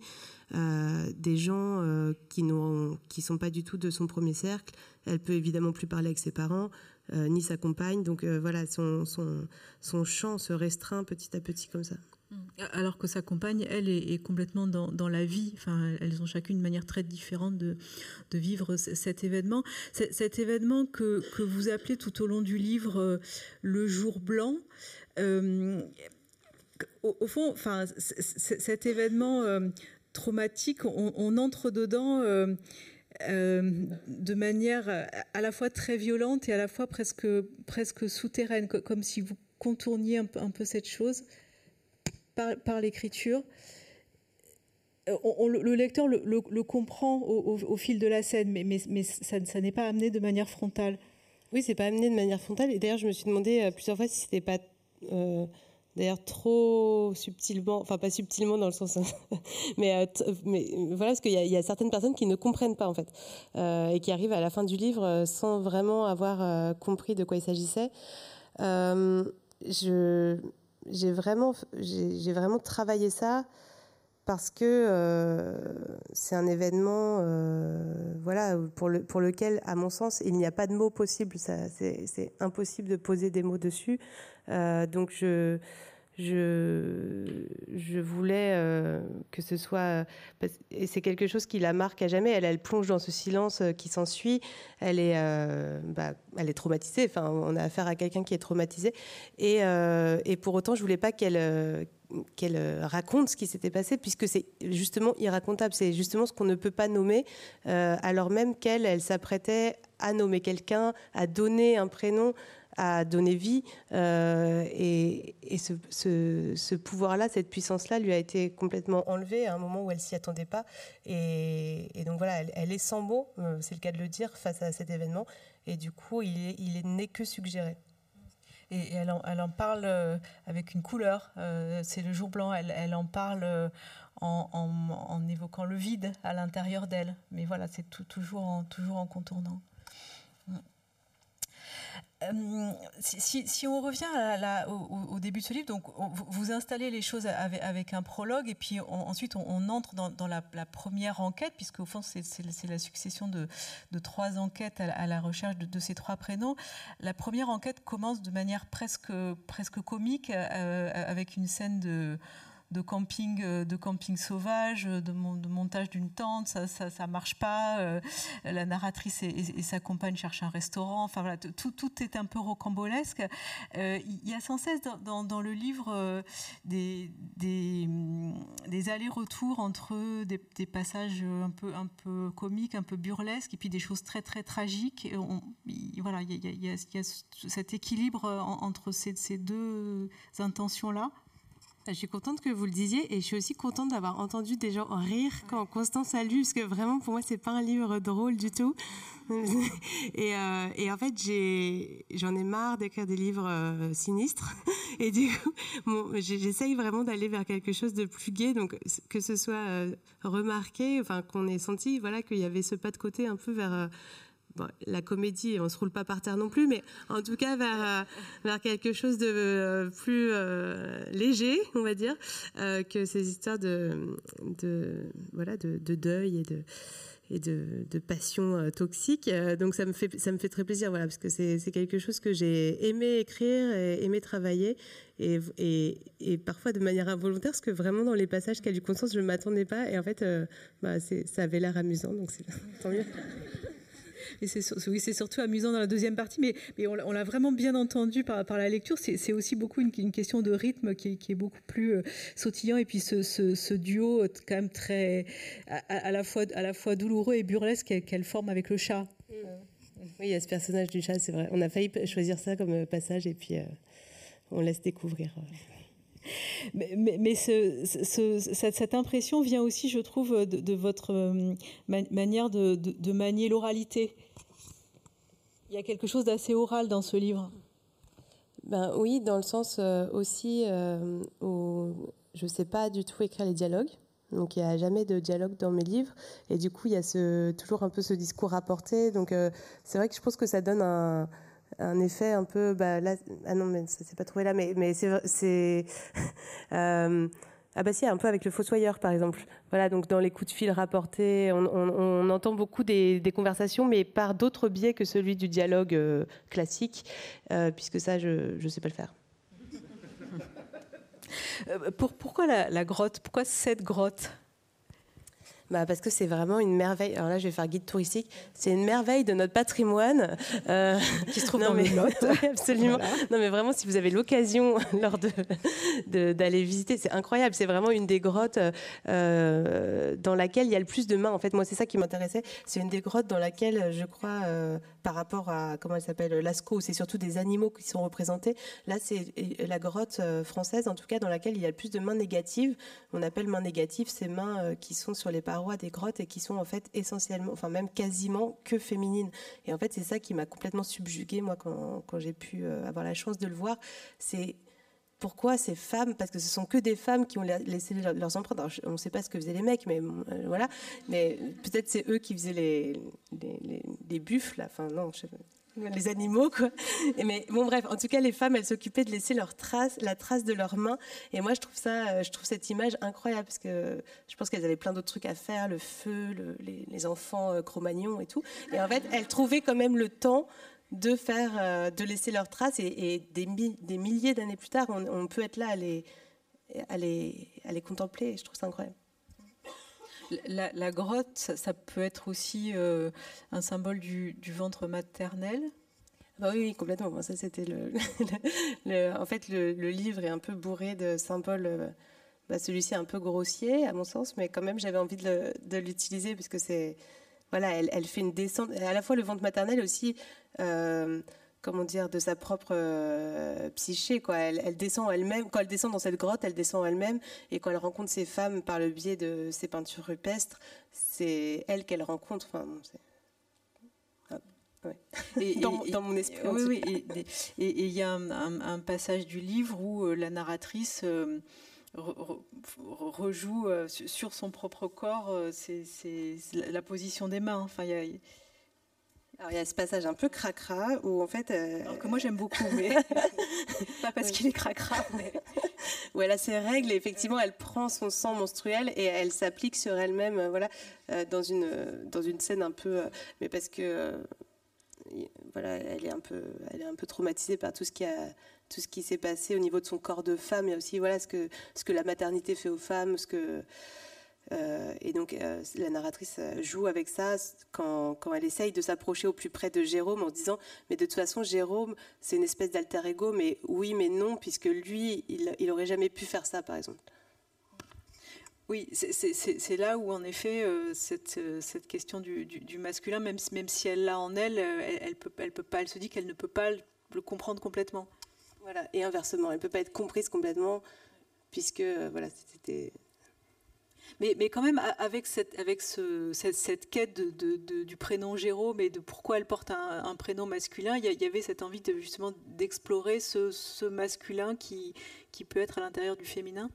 S3: euh, des gens qui qui sont pas du tout de son premier cercle. Elle peut évidemment plus parler avec ses parents. ni sa compagne. Donc voilà, son champ se restreint petit à petit comme ça.
S5: Alors que sa compagne, elle, est, complètement dans, la vie. Enfin, elles ont chacune une manière très différente de, vivre cet événement. Cet événement que, vous appelez tout au long du livre euh, le jour blanc. Euh, au, fond, enfin, cet événement euh, traumatique, on, entre dedans. de manière à la fois très violente et à la fois presque, presque souterraine, comme si vous contourniez un peu cette chose par, l'écriture. Euh, le lecteur le, comprend au, fil de la scène, mais, ça, n'est pas amené de manière frontale.
S3: Oui, c'est pas amené de manière frontale. Et d'ailleurs, je me suis demandé euh, plusieurs fois si c'était pas euh, d'ailleurs trop subtilement, enfin pas subtilement dans le sens, *laughs* mais voilà, parce qu'il y, a certaines personnes qui ne comprennent pas en fait, et qui arrivent à la fin du livre sans vraiment avoir compris de quoi il s'agissait. je j'ai vraiment, j'ai vraiment travaillé ça parce que euh, c'est un événement, euh, voilà, pour, le, pour lequel, à mon sens, il n'y a pas de mots possibles. C'est impossible de poser des mots dessus. Euh, donc je je, voulais euh, que ce soit et c'est quelque chose qui la marque à jamais. Elle, plonge dans ce silence euh, qui s'ensuit. Elle est, euh, bah, elle est traumatisée. Enfin, on a affaire à quelqu'un qui est traumatisé. Et, pour autant, je voulais pas qu'elle qu'elle raconte ce qui s'était passé, puisque c'est justement irracontable. C'est justement ce qu'on ne peut pas nommer, alors même qu'elle, elle s'apprêtait à nommer quelqu'un, à donner un prénom à donner vie. Euh, et, ce, pouvoir-là, cette puissance-là, lui a été complètement enlevée à un moment où elle s'y attendait pas. Et, donc voilà, elle, est sans mots, euh, c'est le cas de le dire, face à cet événement. Et du coup, il, n'est que suggéré.
S2: Et, elle, en, parle euh, avec une couleur. c'est le jour blanc. Elle, en parle en, évoquant le vide à l'intérieur d'elle. Mais voilà, c'est toujours en contournant. Euh, si, on revient au, début de ce livre, donc vous installez les choses avec, un prologue et puis ensuite on, entre dans, la, première enquête, puisque au fond c'est la succession de, trois enquêtes à, la recherche de, ces trois prénoms. La première enquête commence de manière presque, presque comique euh, avec une scène de de camping, euh, de camping sauvage, de, montage d'une tente, ça, ça, marche pas. Euh, la narratrice et, sa compagne cherchent un restaurant. Enfin voilà, tout, tout est un peu rocambolesque. Euh, il y a sans cesse dans, le livre des, des, allers-retours entre des, passages un peu, un peu comiques, un peu burlesques, et puis des choses très très tragiques. voilà, il y, a, cet équilibre entre ces, ces deux intentions-là.
S3: Je suis contente que vous le disiez et je suis aussi contente d'avoir entendu des gens rire quand Constance a lu, parce que vraiment pour moi c'est pas un livre drôle du tout. *laughs* et, euh, et, en fait j'en ai, marre d'écrire des livres euh, sinistres. *laughs* Et du coup bon, j'essaye vraiment d'aller vers quelque chose de plus gai, donc que ce soit euh, remarqué, enfin qu'on ait senti voilà qu'il y avait ce pas de côté un peu vers la comédie, on se roule pas par terre non plus, mais en tout cas vers, euh, vers quelque chose de euh, plus euh, léger, on va dire, que ces histoires de, voilà de, deuil et de et de, de passion toxique. donc ça me fait ça me fait très plaisir, voilà, parce que c'est quelque chose que j'ai aimé écrire, et aimé travailler, et, et, et, parfois de manière involontaire, parce que vraiment dans les passages qu'a du conscience, je ne m'attendais pas, et en fait, bah, ça avait l'air amusant, donc c'est *laughs* tant mieux.
S5: Et c'est surtout amusant dans la deuxième partie, mais, on, l'a vraiment bien entendu par, la lecture. C'est aussi beaucoup une, question de rythme qui, est beaucoup plus euh, sautillant. Et puis ce, duo euh, quand même très à, la fois douloureux et burlesque qu'elle forme avec le chat.
S3: Oui, il y a ce personnage du chat, c'est vrai. On a failli choisir ça comme euh, passage et puis on laisse découvrir.
S2: Mais, cette, impression vient aussi, je trouve, de, votre euh, manière de, manier l'oralité. Il y a quelque chose d'assez oral dans ce livre.
S3: Ben oui, dans le sens euh, aussi euh, où je ne sais pas du tout écrire les dialogues. Donc il n'y a jamais de dialogue dans mes livres. Et du coup, il y a toujours un peu ce discours rapporté. Donc c'est vrai que je pense que ça donne un, un effet un peu bah là ah non mais ça s'est pas trouvé là mais mais c'est *laughs* euh, ah bah si un peu avec le fossoyeur par exemple. Voilà donc dans les coups de fil rapportés on, entend beaucoup des, conversations mais par d'autres biais que celui du dialogue euh, classique euh, puisque ça je je sais pas le faire.
S2: Pour, pourquoi la grotte? Pourquoi cette grotte?
S3: Bah parce que c'est vraiment une merveille. Alors là, je vais faire guide touristique. C'est une merveille de notre patrimoine.
S2: Euh, qui se trouve dans le Lot. *laughs*
S3: absolument. Non, mais vraiment, si vous avez l'occasion *laughs* lors de, d'aller visiter, c'est incroyable. C'est vraiment une des grottes euh, dans laquelle il y a le plus de mains. En fait, moi, c'est ça qui m'intéressait. C'est une des grottes dans laquelle, je crois, euh, par rapport à, comment elle s'appelle, Lascaux, c'est surtout des animaux qui sont représentés. Là, c'est la grotte française, en tout cas, dans laquelle il y a le plus de mains négatives. On appelle mains négatives ces mains qui sont sur les parois des grottes et qui sont en fait essentiellement, enfin même quasiment que féminines. Et en fait, c'est ça qui m'a complètement subjuguée, moi, quand, quand j'ai pu euh, avoir la chance de le voir. C'est pourquoi ces femmes, parce que ce sont que des femmes qui ont laissé leurs empreintes. on ne sait pas ce que faisaient les mecs, mais euh, voilà. Mais peut-être c'est eux qui faisaient les, les, les, buffles. Enfin, non, les animaux, quoi. mais bon, bref, en tout cas, les femmes, elles s'occupaient de laisser leur trace, la trace de leurs mains. Et moi, je trouve ça, euh, je trouve cette image incroyable parce que je pense qu'elles avaient plein d'autres trucs à faire, le feu, les, enfants euh, et tout. Et en fait, elles trouvaient quand même le temps de faire, euh, de laisser leurs traces. Et, des, des, milliers d'années plus tard, on, peut être là à les, à les, à les contempler. je trouve ça incroyable.
S2: La, grotte, ça, peut être aussi euh, un symbole du, ventre maternel?
S3: Bah oui, complètement. ça, c'était le, *laughs* En fait, le, livre est un peu bourré de symboles. Euh, bah, celui-ci est un peu grossier, à mon sens, mais quand même, j'avais envie de, l'utiliser parce que c'est. Voilà, elle, fait une descente. À la fois le ventre maternel aussi. Euh, comment dire, de sa propre euh, psyché. Quoi. Elle, descend elle-même. Quand elle descend dans cette grotte, elle descend elle-même. Et quand elle rencontre ces femmes par le biais de ces peintures rupestres, c'est elle qu'elle rencontre. Enfin, et, dans, mon esprit.
S2: Oui, Et il y a un, passage du livre où euh, la narratrice euh, rejoue sur son propre corps c'est la position des mains. Enfin, il y a,
S3: alors il y a ce passage un peu cracra où en fait.
S2: Euh, Alors que moi j'aime beaucoup, mais *laughs* pas parce qu'il est cracra. Mais...
S3: où elle a ses règles et effectivement elle prend son sang menstruel et elle s'applique sur elle-même, euh, voilà, euh, dans une dans une scène un peu, mais parce que voilà, elle est un peu, elle est un peu traumatisée par tout ce qui a tout ce qui s'est passé au niveau de son corps de femme et aussi voilà ce que ce que la maternité fait aux femmes, ce que euh, et donc euh, la narratrice euh, joue avec ça quand, quand elle essaye de s'approcher au plus près de Jérôme en disant mais de toute façon Jérôme c'est une espèce d'alter ego mais oui mais non puisque lui il, il aurait jamais pu faire ça par exemple.
S2: Oui, c'est là où en effet cette, cette, question du, du, masculin, même, même si elle l'a en elle, elle, elle, peut, elle peut pas, elle se dit qu'elle ne peut pas le comprendre complètement.
S3: Voilà, et inversement, elle peut pas être comprise complètement puisque voilà c'était
S2: mais, mais quand même, avec cette, avec ce, cette, quête de, du prénom Jérôme et de pourquoi elle porte un, prénom masculin, il y, avait cette envie de, justement d'explorer ce, ce, masculin qui, qui peut être à l'intérieur du féminin?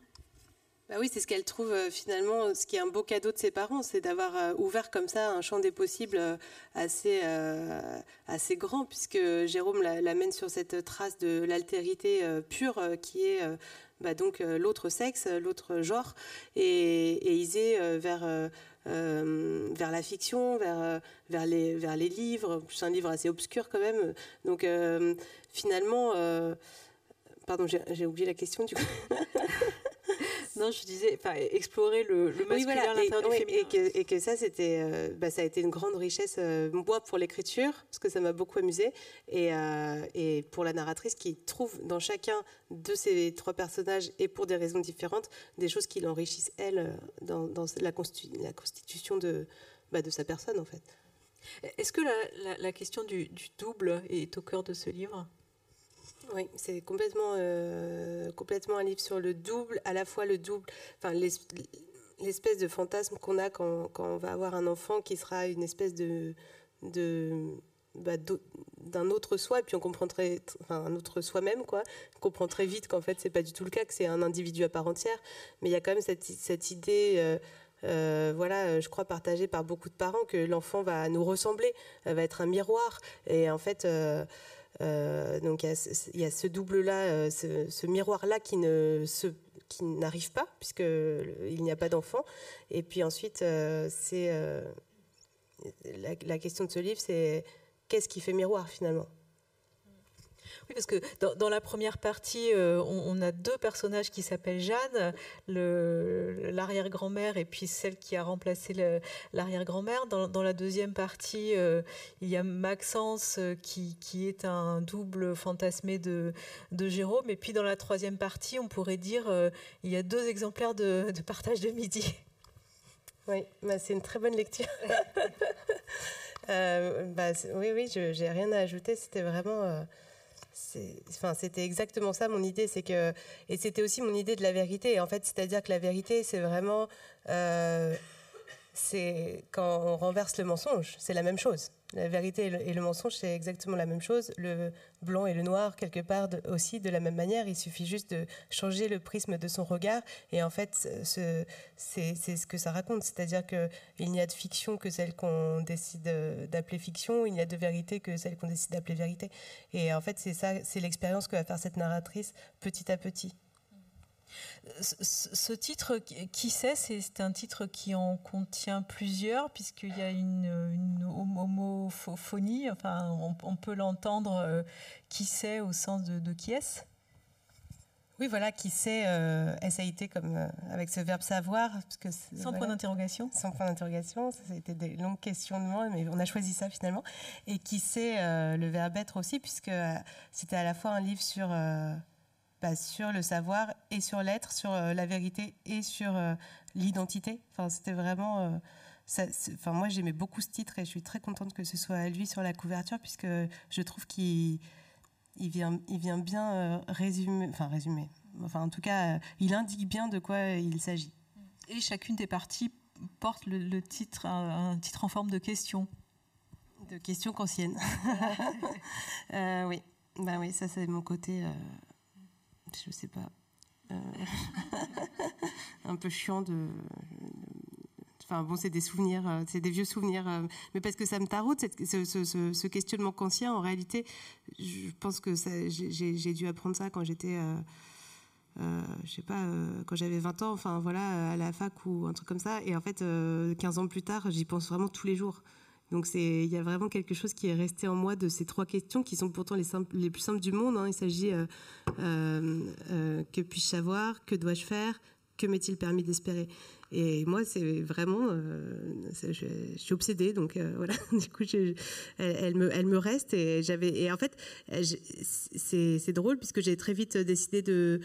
S3: Bah oui, c'est ce qu'elle trouve euh, finalement, ce qui est un beau cadeau de ses parents, c'est d'avoir euh, ouvert comme ça un champ des possibles euh, assez, assez grand, puisque Jérôme l'amène sur cette trace de l'altérité pure qui est bah, donc l'autre sexe, l'autre genre, et, et Isée vers vers la fiction, vers, vers, les, vers les livres. C'est un livre assez obscur quand même. Donc finalement, pardon, j'ai oublié la question du coup. *laughs* *laughs*
S2: Non, je disais, enfin, explorer le, le masculin à l'intérieur du féminin.
S3: Et que, et que ça, c'était, euh, bah, ça a été une grande richesse, euh, moi, pour l'écriture, parce que ça m'a beaucoup amusé, et, euh, et pour la narratrice qui trouve dans chacun de ces trois personnages, et pour des raisons différentes, des choses qui l'enrichissent, elle, dans, dans la, la, constitution de, bah, de sa personne, en fait.
S2: Est-ce que la, la, question du, du double est au cœur de ce livre?
S3: Oui, c'est complètement, euh, complètement un livre sur le double, à la fois le double, enfin l'espèce de fantasme qu'on a quand, on va avoir un enfant qui sera une espèce de, bah, d'un autre soi, et puis on comprend très, enfin, un autre soi-même, quoi. On comprend très vite qu'en fait, c'est pas du tout le cas, que c'est un individu à part entière. Mais il y a quand même cette, idée, euh, euh, voilà, je crois partagée par beaucoup de parents, que l'enfant va nous ressembler, va être un miroir. Et en fait, donc il y, a ce double-là, ce, miroir-là qui ne se qui n'arrive pas puisque il n'y a pas d'enfant. Et puis ensuite, c'est la, la, question de ce livre, c'est qu'est-ce qui fait miroir finalement?
S2: Oui, parce que dans, la première partie, euh, on, a deux personnages qui s'appellent Jeanne, l'arrière-grand-mère et puis celle qui a remplacé l'arrière-grand-mère. Dans, la deuxième partie, euh, il y a Maxence euh, qui, qui, est un double fantasmé de, de, Jérôme. Et puis dans la troisième partie, on pourrait dire il y a deux exemplaires de, partage de midi.
S3: Oui, bah, c'est une très bonne lecture. *laughs* Euh, bah, oui, oui, je n'ai rien à ajouter. C'était vraiment. Euh, enfin, c'était exactement ça mon idée. C'est que, et c'était aussi mon idée de la vérité. En fait, c'est-à-dire que la vérité, c'est vraiment. Euh, c'est quand on renverse le mensonge, c'est la même chose. La vérité et le, mensonge, c'est exactement la même chose. Le blanc et le noir, quelque part aussi, de la même manière. Il suffit juste de changer le prisme de son regard. Et en fait, c'est ce que ça raconte. C'est-à-dire qu'il n'y a de fiction que celle qu'on décide d'appeler fiction. Il n'y a de vérité que celle qu'on décide d'appeler vérité. Et en fait, c'est ça, c'est l'expérience que va faire cette narratrice petit à petit.
S6: Ce titre, qui sait, c'est? Un titre qui en contient plusieurs, puisqu'il y a une, homophonie, enfin, on, peut l'entendre, euh, qui sait au sens de, qui est-ce?
S3: Oui, voilà, qui sait, euh, SAIT comme euh, avec ce verbe savoir. Parce que
S6: sans point d'interrogation
S3: Sans point d'interrogation, ça a été des longues questionnements, mais on a choisi ça finalement. Et qui sait le verbe être aussi, puisque c'était à la fois un livre sur sur le savoir et sur l'être, sur euh, la vérité et sur euh, l'identité. Enfin, c'était vraiment. Euh, enfin, moi, j'aimais beaucoup ce titre et je suis très contente que ce soit lui sur la couverture puisque je trouve qu'il il vient, il vient bien résumer, enfin résumer. Enfin, en tout cas, il indique bien de quoi il s'agit.
S6: Et chacune des parties porte le, titre, un, titre en forme de question.
S3: De question qu'ancienne. *laughs* oui, bah oui, ça c'est mon côté je sais pas, euh, *laughs* un peu chiant de. Enfin bon, c'est des souvenirs, euh, c'est des vieux souvenirs, euh, mais parce que ça me taraude, ce, questionnement conscient. En réalité, je pense que j'ai dû apprendre ça quand j'étais. Euh, je sais pas, quand j'avais 20 ans, enfin voilà, à la fac ou un truc comme ça. Et en fait, 15 ans plus tard, j'y pense vraiment tous les jours. Donc il y a vraiment quelque chose qui est resté en moi de ces trois questions qui sont pourtant les, les plus simples du monde. Hein. Il s'agit euh, euh, euh, que puis-je savoir, que dois-je faire, que m'est-il permis d'espérer? Et moi, c'est vraiment, je, suis obsédée, donc voilà. *laughs* du coup, elle, me, elle me reste et j'avais, et en fait, c'est drôle puisque j'ai très vite décidé de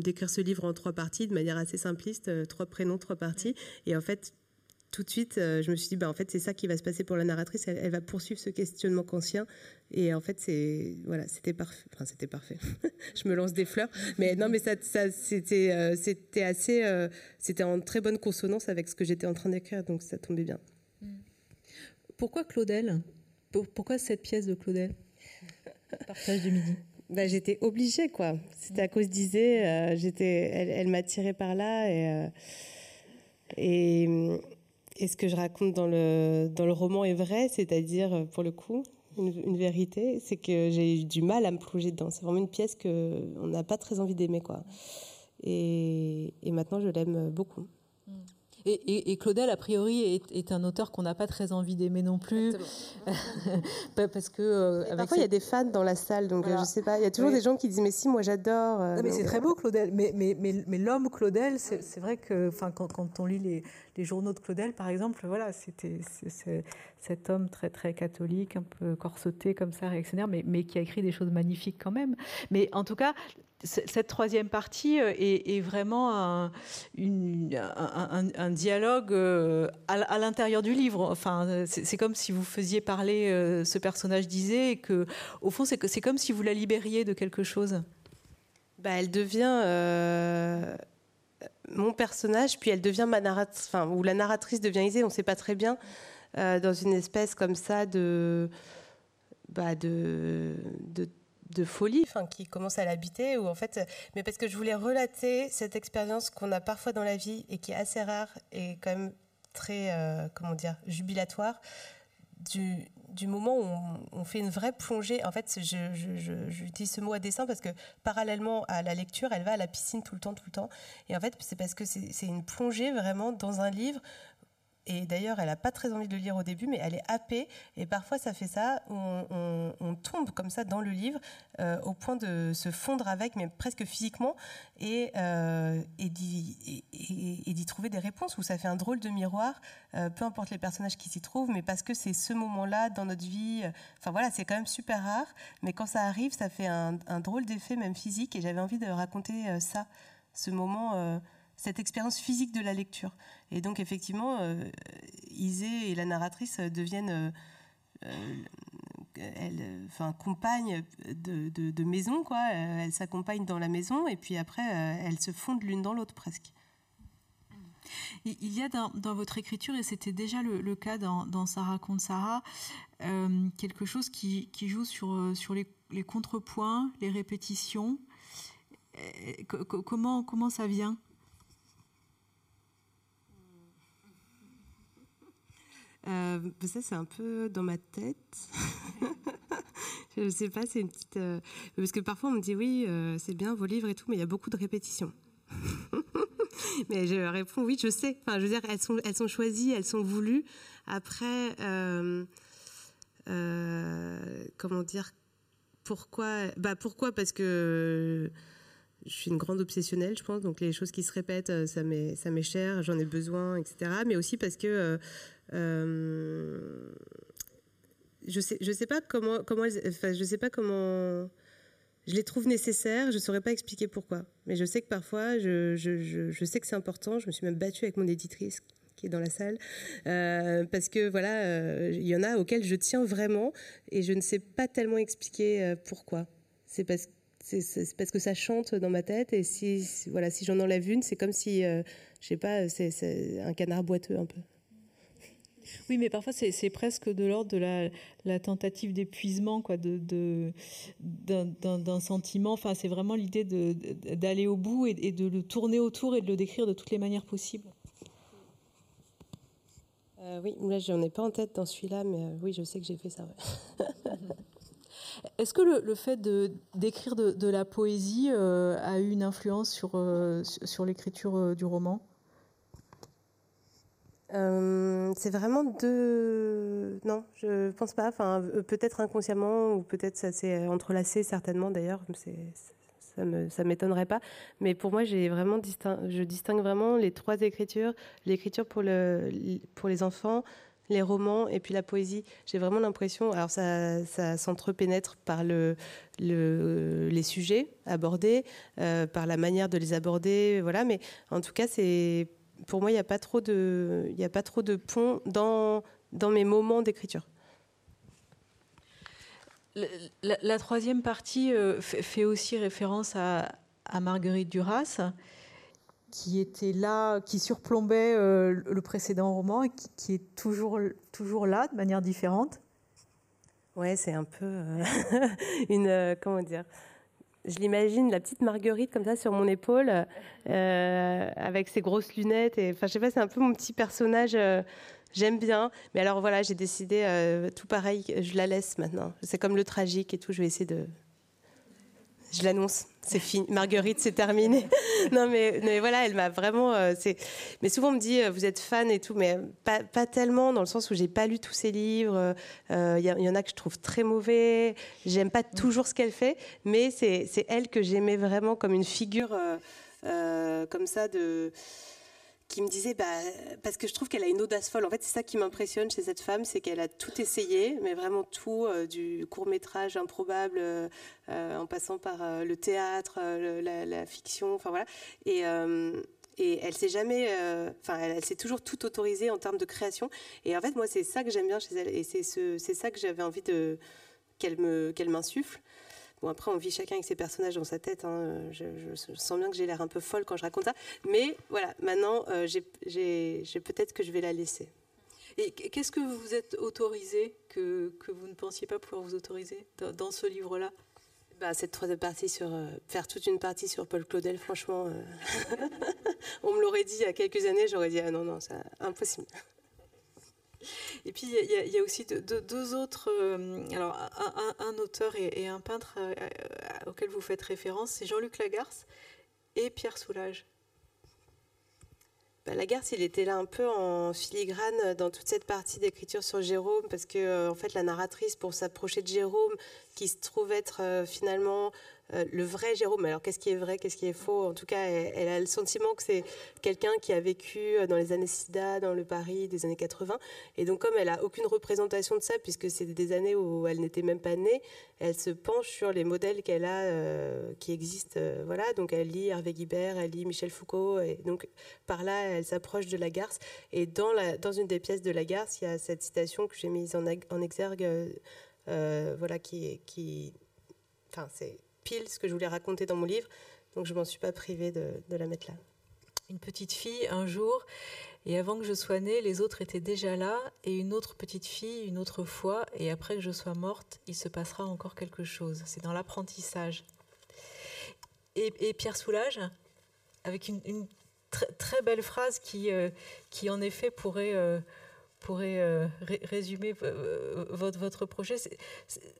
S3: d'écrire ce livre en trois parties, de manière assez simpliste, trois prénoms, trois parties. Et en fait, tout de suite, euh, je me suis dit, bah, en fait, c'est ça qui va se passer pour la narratrice. Elle, va poursuivre ce questionnement conscient. Et en fait, c'est voilà, c'était parfait. Enfin, c'était parfait. *laughs* je me lance des fleurs, mais non, mais ça, ça c'était, euh, c'était assez, euh, c'était en très bonne consonance avec ce que j'étais en train d'écrire, donc ça tombait bien.
S6: Pourquoi Claudel? Pourquoi cette pièce de Claudel? Partage de midi. *laughs*
S3: Bah, j'étais obligée, quoi. C'était à cause d'Isée. j'étais, elle, elle m'a tirée par là et. et et ce que je raconte dans le, dans le roman est vrai, c'est-à-dire, pour le coup, une, vérité, c'est que j'ai eu du mal à me plonger dedans. C'est vraiment une pièce qu'on n'a pas très envie d'aimer. quoi. Et, et maintenant, je l'aime beaucoup.
S6: Et, Claudel, a priori, est, un auteur qu'on n'a pas très envie d'aimer non plus. *laughs* Parce que.
S3: Euh, parfois, il y a des fans dans la salle, donc je euh, je sais pas. Il y a toujours des gens qui disent Mais si, moi j'adore.
S6: Euh, mais c'est très beau, Claudel. Mais, mais, mais, mais l'homme Claudel, c'est vrai que quand, quand on lit les, les, journaux de Claudel, par exemple, voilà, c'était cet homme très, très catholique, un peu corseté comme ça, réactionnaire, mais, mais qui a écrit des choses magnifiques quand même. Mais en tout cas,
S2: cette troisième partie euh, est, vraiment un, dialogue euh, à, l'intérieur du livre. Enfin, c'est comme si vous faisiez parler euh, ce personnage disait et que, au fond, c'est c'est comme si vous la libériez de quelque chose.
S3: Bah, elle devient mon personnage, puis elle devient ma narratrice, ou la narratrice devient Isée, on ne sait pas très bien, dans une espèce comme ça de, bah, de de folie, qui commence à l'habiter, ou en fait, mais parce que je voulais relater cette expérience qu'on a parfois dans la vie et qui est assez rare et quand même très, euh, comment dire, jubilatoire, du, moment où on, fait une vraie plongée. En fait, j'utilise ce mot à dessein parce que parallèlement à la lecture, elle va à la piscine tout le temps, tout le temps. Et en fait, c'est parce que c'est une plongée vraiment dans un livre et d'ailleurs, elle n'a pas très envie de le lire au début, mais elle est happée. Et parfois, ça fait ça, on, on, tombe comme ça dans le livre, euh, au point de se fondre avec, mais presque physiquement, et, euh, et d'y trouver des réponses, où ça fait un drôle de miroir, euh, peu importe les personnages qui s'y trouvent, mais parce que c'est ce moment-là dans notre vie. Enfin voilà, c'est quand même super rare, mais quand ça arrive, ça fait un drôle d'effet, même physique, et j'avais envie de raconter ça, ce moment cette expérience physique de la lecture. Et donc effectivement, euh, Isée et la narratrice deviennent euh, euh, elles, enfin, compagnes de, maison, quoi. Elles s'accompagnent dans la maison et puis après, elles se fondent l'une dans l'autre presque.
S2: Il y a dans, votre écriture, et c'était déjà le, cas dans, Sarah contre Sarah, quelque chose qui, joue sur, les, contrepoints, les répétitions. comment ça vient?
S3: Euh, ça, c'est un peu dans ma tête. *laughs* je ne sais pas, c'est une petite. Euh, parce que parfois, on me dit oui, euh, c'est bien vos livres et tout, mais il y a beaucoup de répétitions. *laughs* mais je réponds oui, je sais. Enfin, je veux dire, elles sont, elles sont choisies, elles sont voulues. Après, comment dire Pourquoi Bah, pourquoi? Parce que je suis une grande obsessionnelle, je pense. Donc les choses qui se répètent, ça m'est, ça m'est cher, j'en ai besoin, etc. Mais aussi parce que euh, je sais, sais pas comment, je sais les trouve nécessaires. Je saurais pas expliquer pourquoi, mais je sais que parfois, je, sais que c'est important. Je me suis même battue avec mon éditrice qui est dans la salle, euh, parce que voilà, euh, il y en a auxquels je tiens vraiment et je ne sais pas tellement expliquer pourquoi. C'est parce que c'est parce que ça chante dans ma tête et si voilà si j'en enlève une c'est comme si je sais pas c'est un canard boiteux un peu
S2: oui, mais parfois c'est presque de l'ordre de la, tentative d'épuisement quoi, de, d'un sentiment. Enfin, c'est vraiment l'idée d'aller au bout et, de le tourner autour et de le décrire de toutes les manières possibles.
S3: Euh, oui, là j'en ai pas en tête dans celui-là, mais euh, oui, je sais que j'ai fait ça. *laughs*
S2: Est-ce que le, fait d'écrire de, la poésie euh, a eu une influence sur, sur l'écriture du roman?
S3: Euh, c'est vraiment deux. Non, je pense pas. Enfin, euh, peut-être inconsciemment ou peut-être ça s'est entrelacé certainement d'ailleurs. Ça me, ça m'étonnerait pas. Mais pour moi, j'ai vraiment je distingue vraiment les trois écritures l'écriture pour le, pour les enfants, les romans et puis la poésie. J'ai vraiment l'impression. Alors ça, ça s'entrepénètre par le, le, les sujets abordés, euh, par la manière de les aborder, voilà. Mais en tout cas, c'est pour moi, il n'y a pas trop de, il a pas trop de pont dans dans mes moments d'écriture.
S2: La, troisième partie euh, fait aussi référence à, Marguerite Duras, qui était là, qui surplombait euh, le précédent roman et qui, est toujours, toujours là de manière différente.
S3: Ouais, c'est un peu euh, *laughs* une comment dire je l'imagine, la petite Marguerite comme ça sur mon épaule, euh, avec ses grosses lunettes. Et, enfin, je sais pas, c'est un peu mon petit personnage. Euh, j'aime bien. Mais alors voilà, j'ai décidé, euh, tout pareil, je la laisse maintenant. C'est comme le tragique et tout. Je vais essayer de. Je l'annonce c'est fini. Marguerite, c'est terminé. *laughs* non, mais, voilà, elle m'a vraiment. Euh, mais souvent, on me dit, euh, vous êtes fan et tout, mais pas, tellement, dans le sens où j'ai pas lu tous ses livres. Il euh, y, y, en a que je trouve très mauvais. J'aime pas toujours ce qu'elle fait, mais c'est elle que j'aimais vraiment comme une figure comme ça de qui me disait, bah, parce que je trouve qu'elle a une audace folle. En fait, c'est ça qui m'impressionne chez cette femme, c'est qu'elle a tout essayé, mais vraiment tout, euh, du court métrage improbable, euh, en passant par le théâtre, la, fiction, enfin voilà. Et, et elle s'est jamais, enfin, elle, s'est toujours tout autorisée en termes de création. Et en fait, moi, c'est ça que j'aime bien chez elle, et c'est ça que j'avais envie qu'elle m'insuffle. Bon, après, on vit chacun avec ses personnages dans sa tête. Hein. Je, sens bien que j'ai l'air un peu folle quand je raconte ça. Mais voilà, maintenant, euh, j'ai, peut-être que je vais la laisser.
S2: Et qu'est-ce que vous vous êtes autorisé que, vous ne pensiez pas pouvoir vous autoriser dans, ce livre-là?
S3: Bah, cette troisième partie sur euh, faire toute une partie sur Paul Claudel, franchement, euh, *laughs* on me l'aurait dit il y a quelques années, j'aurais dit ah non non, c'est impossible. *laughs*
S2: Et puis il y, a aussi deux, autres, euh, alors un, auteur et, un peintre euh, euh, auquel vous faites référence, c'est Jean-Luc Lagarce et Pierre Soulages.
S3: Bah, Lagarce, il était là un peu en filigrane dans toute cette partie d'écriture sur Jérôme, parce que en fait la narratrice, pour s'approcher de Jérôme, qui se trouve être finalement euh, le vrai Jérôme. Alors qu'est-ce qui est vrai, qu'est-ce qui est faux? En tout cas, elle, a le sentiment que c'est quelqu'un qui a vécu euh, dans les années SIDA, dans le Paris des années 80. Et donc comme elle a aucune représentation de ça, puisque c'est des années où elle n'était même pas née, elle se penche sur les modèles qu'elle a, euh, qui existent. voilà, donc elle lit Hervé Guibert, elle lit Michel Foucault, et donc par là, elle s'approche de Lagarce. Et dans, la, une des pièces de Lagarce, il y a cette citation que j'ai mise en, en exergue, voilà, qui, qui, enfin, c'est ce que je voulais raconter dans mon livre. Donc je m'en suis pas privée de, la mettre là.
S2: Une petite fille, un jour, et avant que je sois née, les autres étaient déjà là, et une autre petite fille, une autre fois, et après que je sois morte, il se passera encore quelque chose. C'est dans l'apprentissage. Et, Pierre Soulage, avec une, très belle phrase qui, euh, qui en effet pourrait... Euh, pourrait euh, résumer euh, votre, votre projet.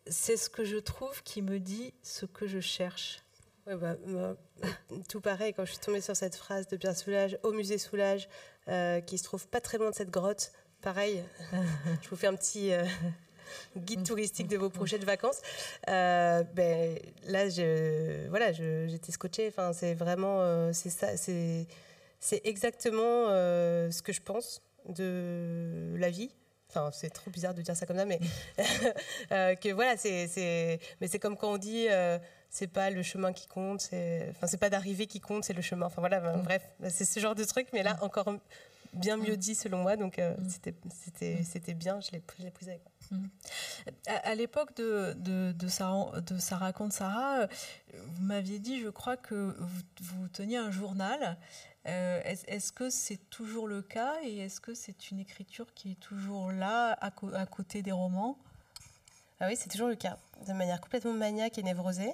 S2: C'est ce que je trouve qui me dit ce que je cherche.
S3: bah, tout pareil, quand je suis tombée sur cette phrase de Pierre Soulage, au musée Soulage, euh, qui se trouve pas très loin de cette grotte, pareil, *laughs* je vous fais un petit guide touristique de vos projets de vacances. ben, là, voilà, j'étais scotchée. Enfin, c'est vraiment, c'est ça, c'est exactement ce que je pense de la vie. Enfin, c'est trop bizarre de dire ça comme ça, mais *laughs* euh, que voilà, c'est, mais c'est comme quand on dit, euh, c'est pas le chemin qui compte, c'est, enfin, c'est pas d'arriver qui compte, c'est le chemin. Enfin voilà, ben, mm. bref, c'est ce genre de truc, mais là mm. encore bien mieux mm. dit selon moi, donc euh, c'était, c'était, c'était bien, je l'ai, je prise avec moi.
S2: À, l'époque de, de, de, Sarah, de raconte Sarah, vous m'aviez dit, je crois que vous, vous teniez un journal euh, est-ce que c'est toujours le cas et est-ce que c'est une écriture qui est toujours là à, côté des romans?
S3: Ah oui, c'est toujours le cas, de manière complètement maniaque et névrosée.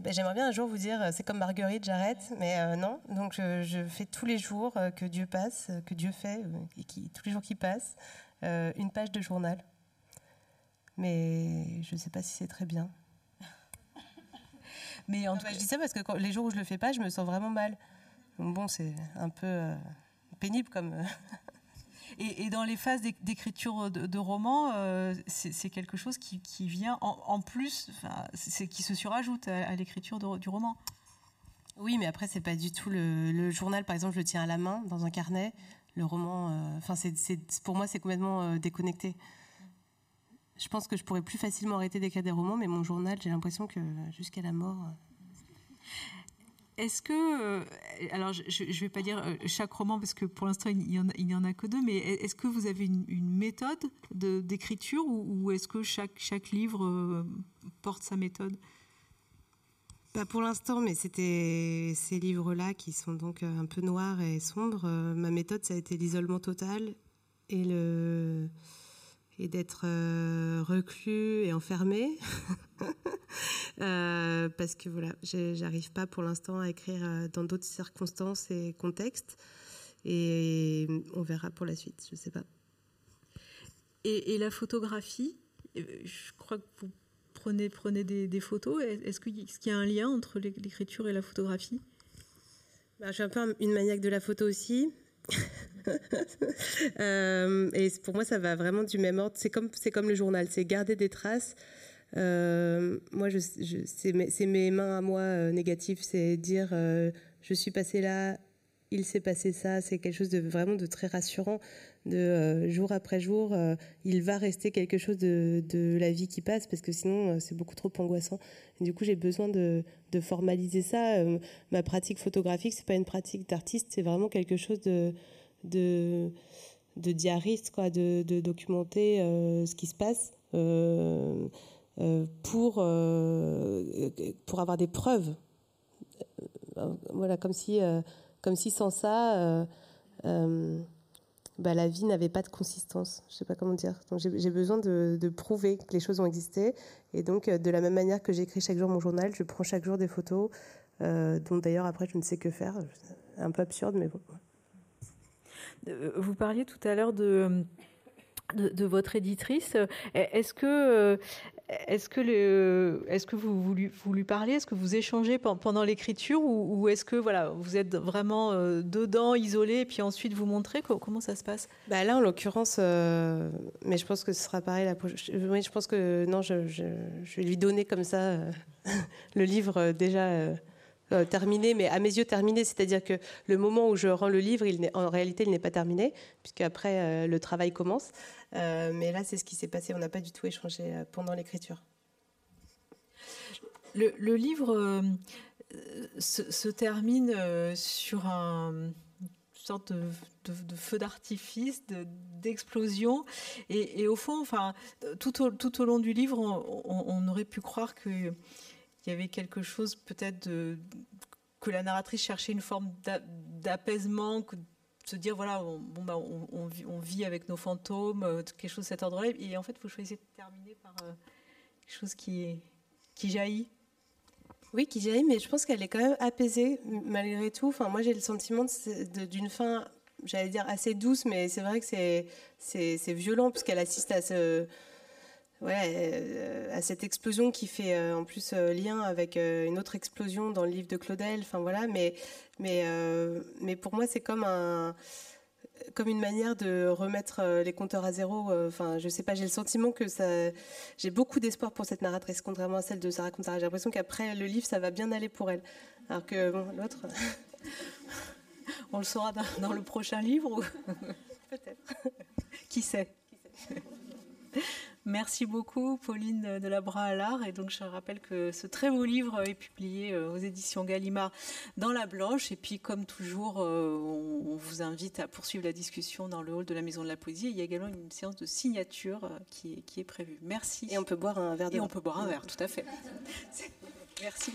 S3: Ben, j'aimerais bien un jour vous dire, euh, c'est comme Marguerite, j'arrête, mais euh, non. Donc je, fais tous les jours que Dieu passe, que Dieu fait, et qui, tous les jours qui passent, une page de journal. Mais je ne sais pas si c'est très bien. *laughs* Mais en ah tout bah, cas, je dis ça parce que les jours où je le fais pas, je me sens vraiment mal bon, c'est un peu euh, pénible comme. Euh, *laughs*
S2: et, dans les phases d'écriture de, romans, euh, c'est quelque chose qui, vient en, plus, c'est qui se surajoute à, l'écriture du roman.
S3: Oui, mais après, c'est pas du tout le, journal, par exemple, je le tiens à la main dans un carnet. Le roman, enfin, pour moi, c'est complètement déconnecté. Je pense que je pourrais plus facilement arrêter d'écrire des romans, mais mon journal, j'ai l'impression que jusqu'à la mort.
S2: Est-ce que, euh, alors je ne vais pas dire euh, chaque roman parce que pour l'instant il n'y en, a que deux, mais est-ce que vous avez une, méthode d'écriture ou, est-ce que chaque, chaque livre euh, porte sa méthode?
S3: Pas pour l'instant, mais c'était ces livres-là qui sont donc un peu noirs et sombres. ma méthode, ça a été l'isolement total et le et d'être reclus et enfermé. *laughs* Euh, parce que voilà, j'arrive pas pour l'instant à écrire euh, dans d'autres circonstances et contextes. Et on verra pour la suite, je sais pas.
S2: Et, la photographie, je crois que vous prenez, prenez des, photos. Est-ce qu'il y a un lien entre l'écriture et la photographie?
S3: Bah, Je suis un peu une maniaque de la photo aussi. *laughs* Euh, et pour moi, ça va vraiment du même ordre. C'est comme, c'est comme le journal, c'est garder des traces. Euh, moi, c'est, mes, mains à moi euh, négatives, c'est dire je suis passé là il s'est passé ça. C'est quelque chose de vraiment de très rassurant. De euh, jour après jour, euh, il va rester quelque chose de, la vie qui passe parce que sinon c'est beaucoup trop angoissant. du coup, j'ai besoin de, formaliser ça. ma pratique photographique, c'est pas une pratique d'artiste, c'est vraiment quelque chose de, diariste, quoi, de documenter ce qui se passe. Pour, pour avoir des preuves euh, voilà, comme si, euh, comme si sans ça, euh, bah, la vie n'avait pas de consistance. Je sais pas comment dire. j'ai besoin de, prouver que les choses ont existé. Et donc, de la même manière que j'écris chaque jour mon journal, je prends chaque jour des photos, dont d'ailleurs après je ne sais que faire. Un peu absurde, mais bon.
S7: Vous parliez tout à l'heure de, de, votre éditrice. Est-ce que est-ce que, est-ce que vous, vous, lui, vous lui parlez? Est-ce que vous échangez pendant l'écriture ou, est-ce que voilà, vous êtes vraiment euh, dedans, isolé, et puis ensuite vous montrez? Comment ça se passe?
S3: Bah Là, en l'occurrence, euh, mais je pense que ce sera pareil. Je pense que non, je, vais lui donner comme ça euh, *laughs* le livre déjà. Terminé, mais à mes yeux terminé, c'est-à-dire que le moment où je rends le livre, en réalité, il n'est pas terminé, puisque après le travail commence. Euh, mais là, c'est ce qui s'est passé. On n'a pas du tout échangé euh, pendant l'écriture.
S2: Le, livre euh, se, termine sur un, une sorte de, feu d'artifice, d'explosion. et, au fond, enfin, tout au, long du livre, on, aurait pu croire qu'il y avait quelque chose peut-être que la narratrice cherchait une forme d'apaisement, se dire voilà, on, bon, bah, on, vit, avec nos fantômes, euh, quelque chose de cet ordre-là. Et en fait, vous choisissez de terminer par euh, quelque chose qui, jaillit.
S3: Oui, qui jaillit, mais je pense qu'elle est quand même apaisée malgré tout. Enfin, moi, j'ai le sentiment d'une fin, j'allais dire assez douce, mais c'est vrai que c'est violent puisqu'elle assiste à ce ouais, à cette explosion qui fait euh, en plus lien avec une autre explosion dans le livre de Claudel. Enfin voilà, mais mais, euh, mais pour moi, c'est comme un comme une manière de remettre euh, les compteurs à zéro. Euh, enfin, je sais pas, j'ai le sentiment que ça. J'ai beaucoup d'espoir pour cette narratrice, contrairement à celle de Sarah Contara. J'ai l'impression qu'après le livre, ça va bien aller pour elle. Alors que bon, l'autre. *laughs*
S2: On le saura dans, le prochain livre *laughs*
S3: Peut-être.
S2: Qui sait? *laughs* Merci beaucoup, Pauline de la Bras à l'art. Et donc, je rappelle que ce très beau livre est publié euh, aux éditions Gallimard dans La Blanche. Et puis, comme toujours, euh, on vous invite à poursuivre la discussion dans le hall de la Maison de la Poésie. Il y a également une séance de signature euh, qui est, qui est prévue. Merci.
S3: Et on peut boire un verre de
S2: Et on peut boire un verre, tout à fait. *laughs* Merci.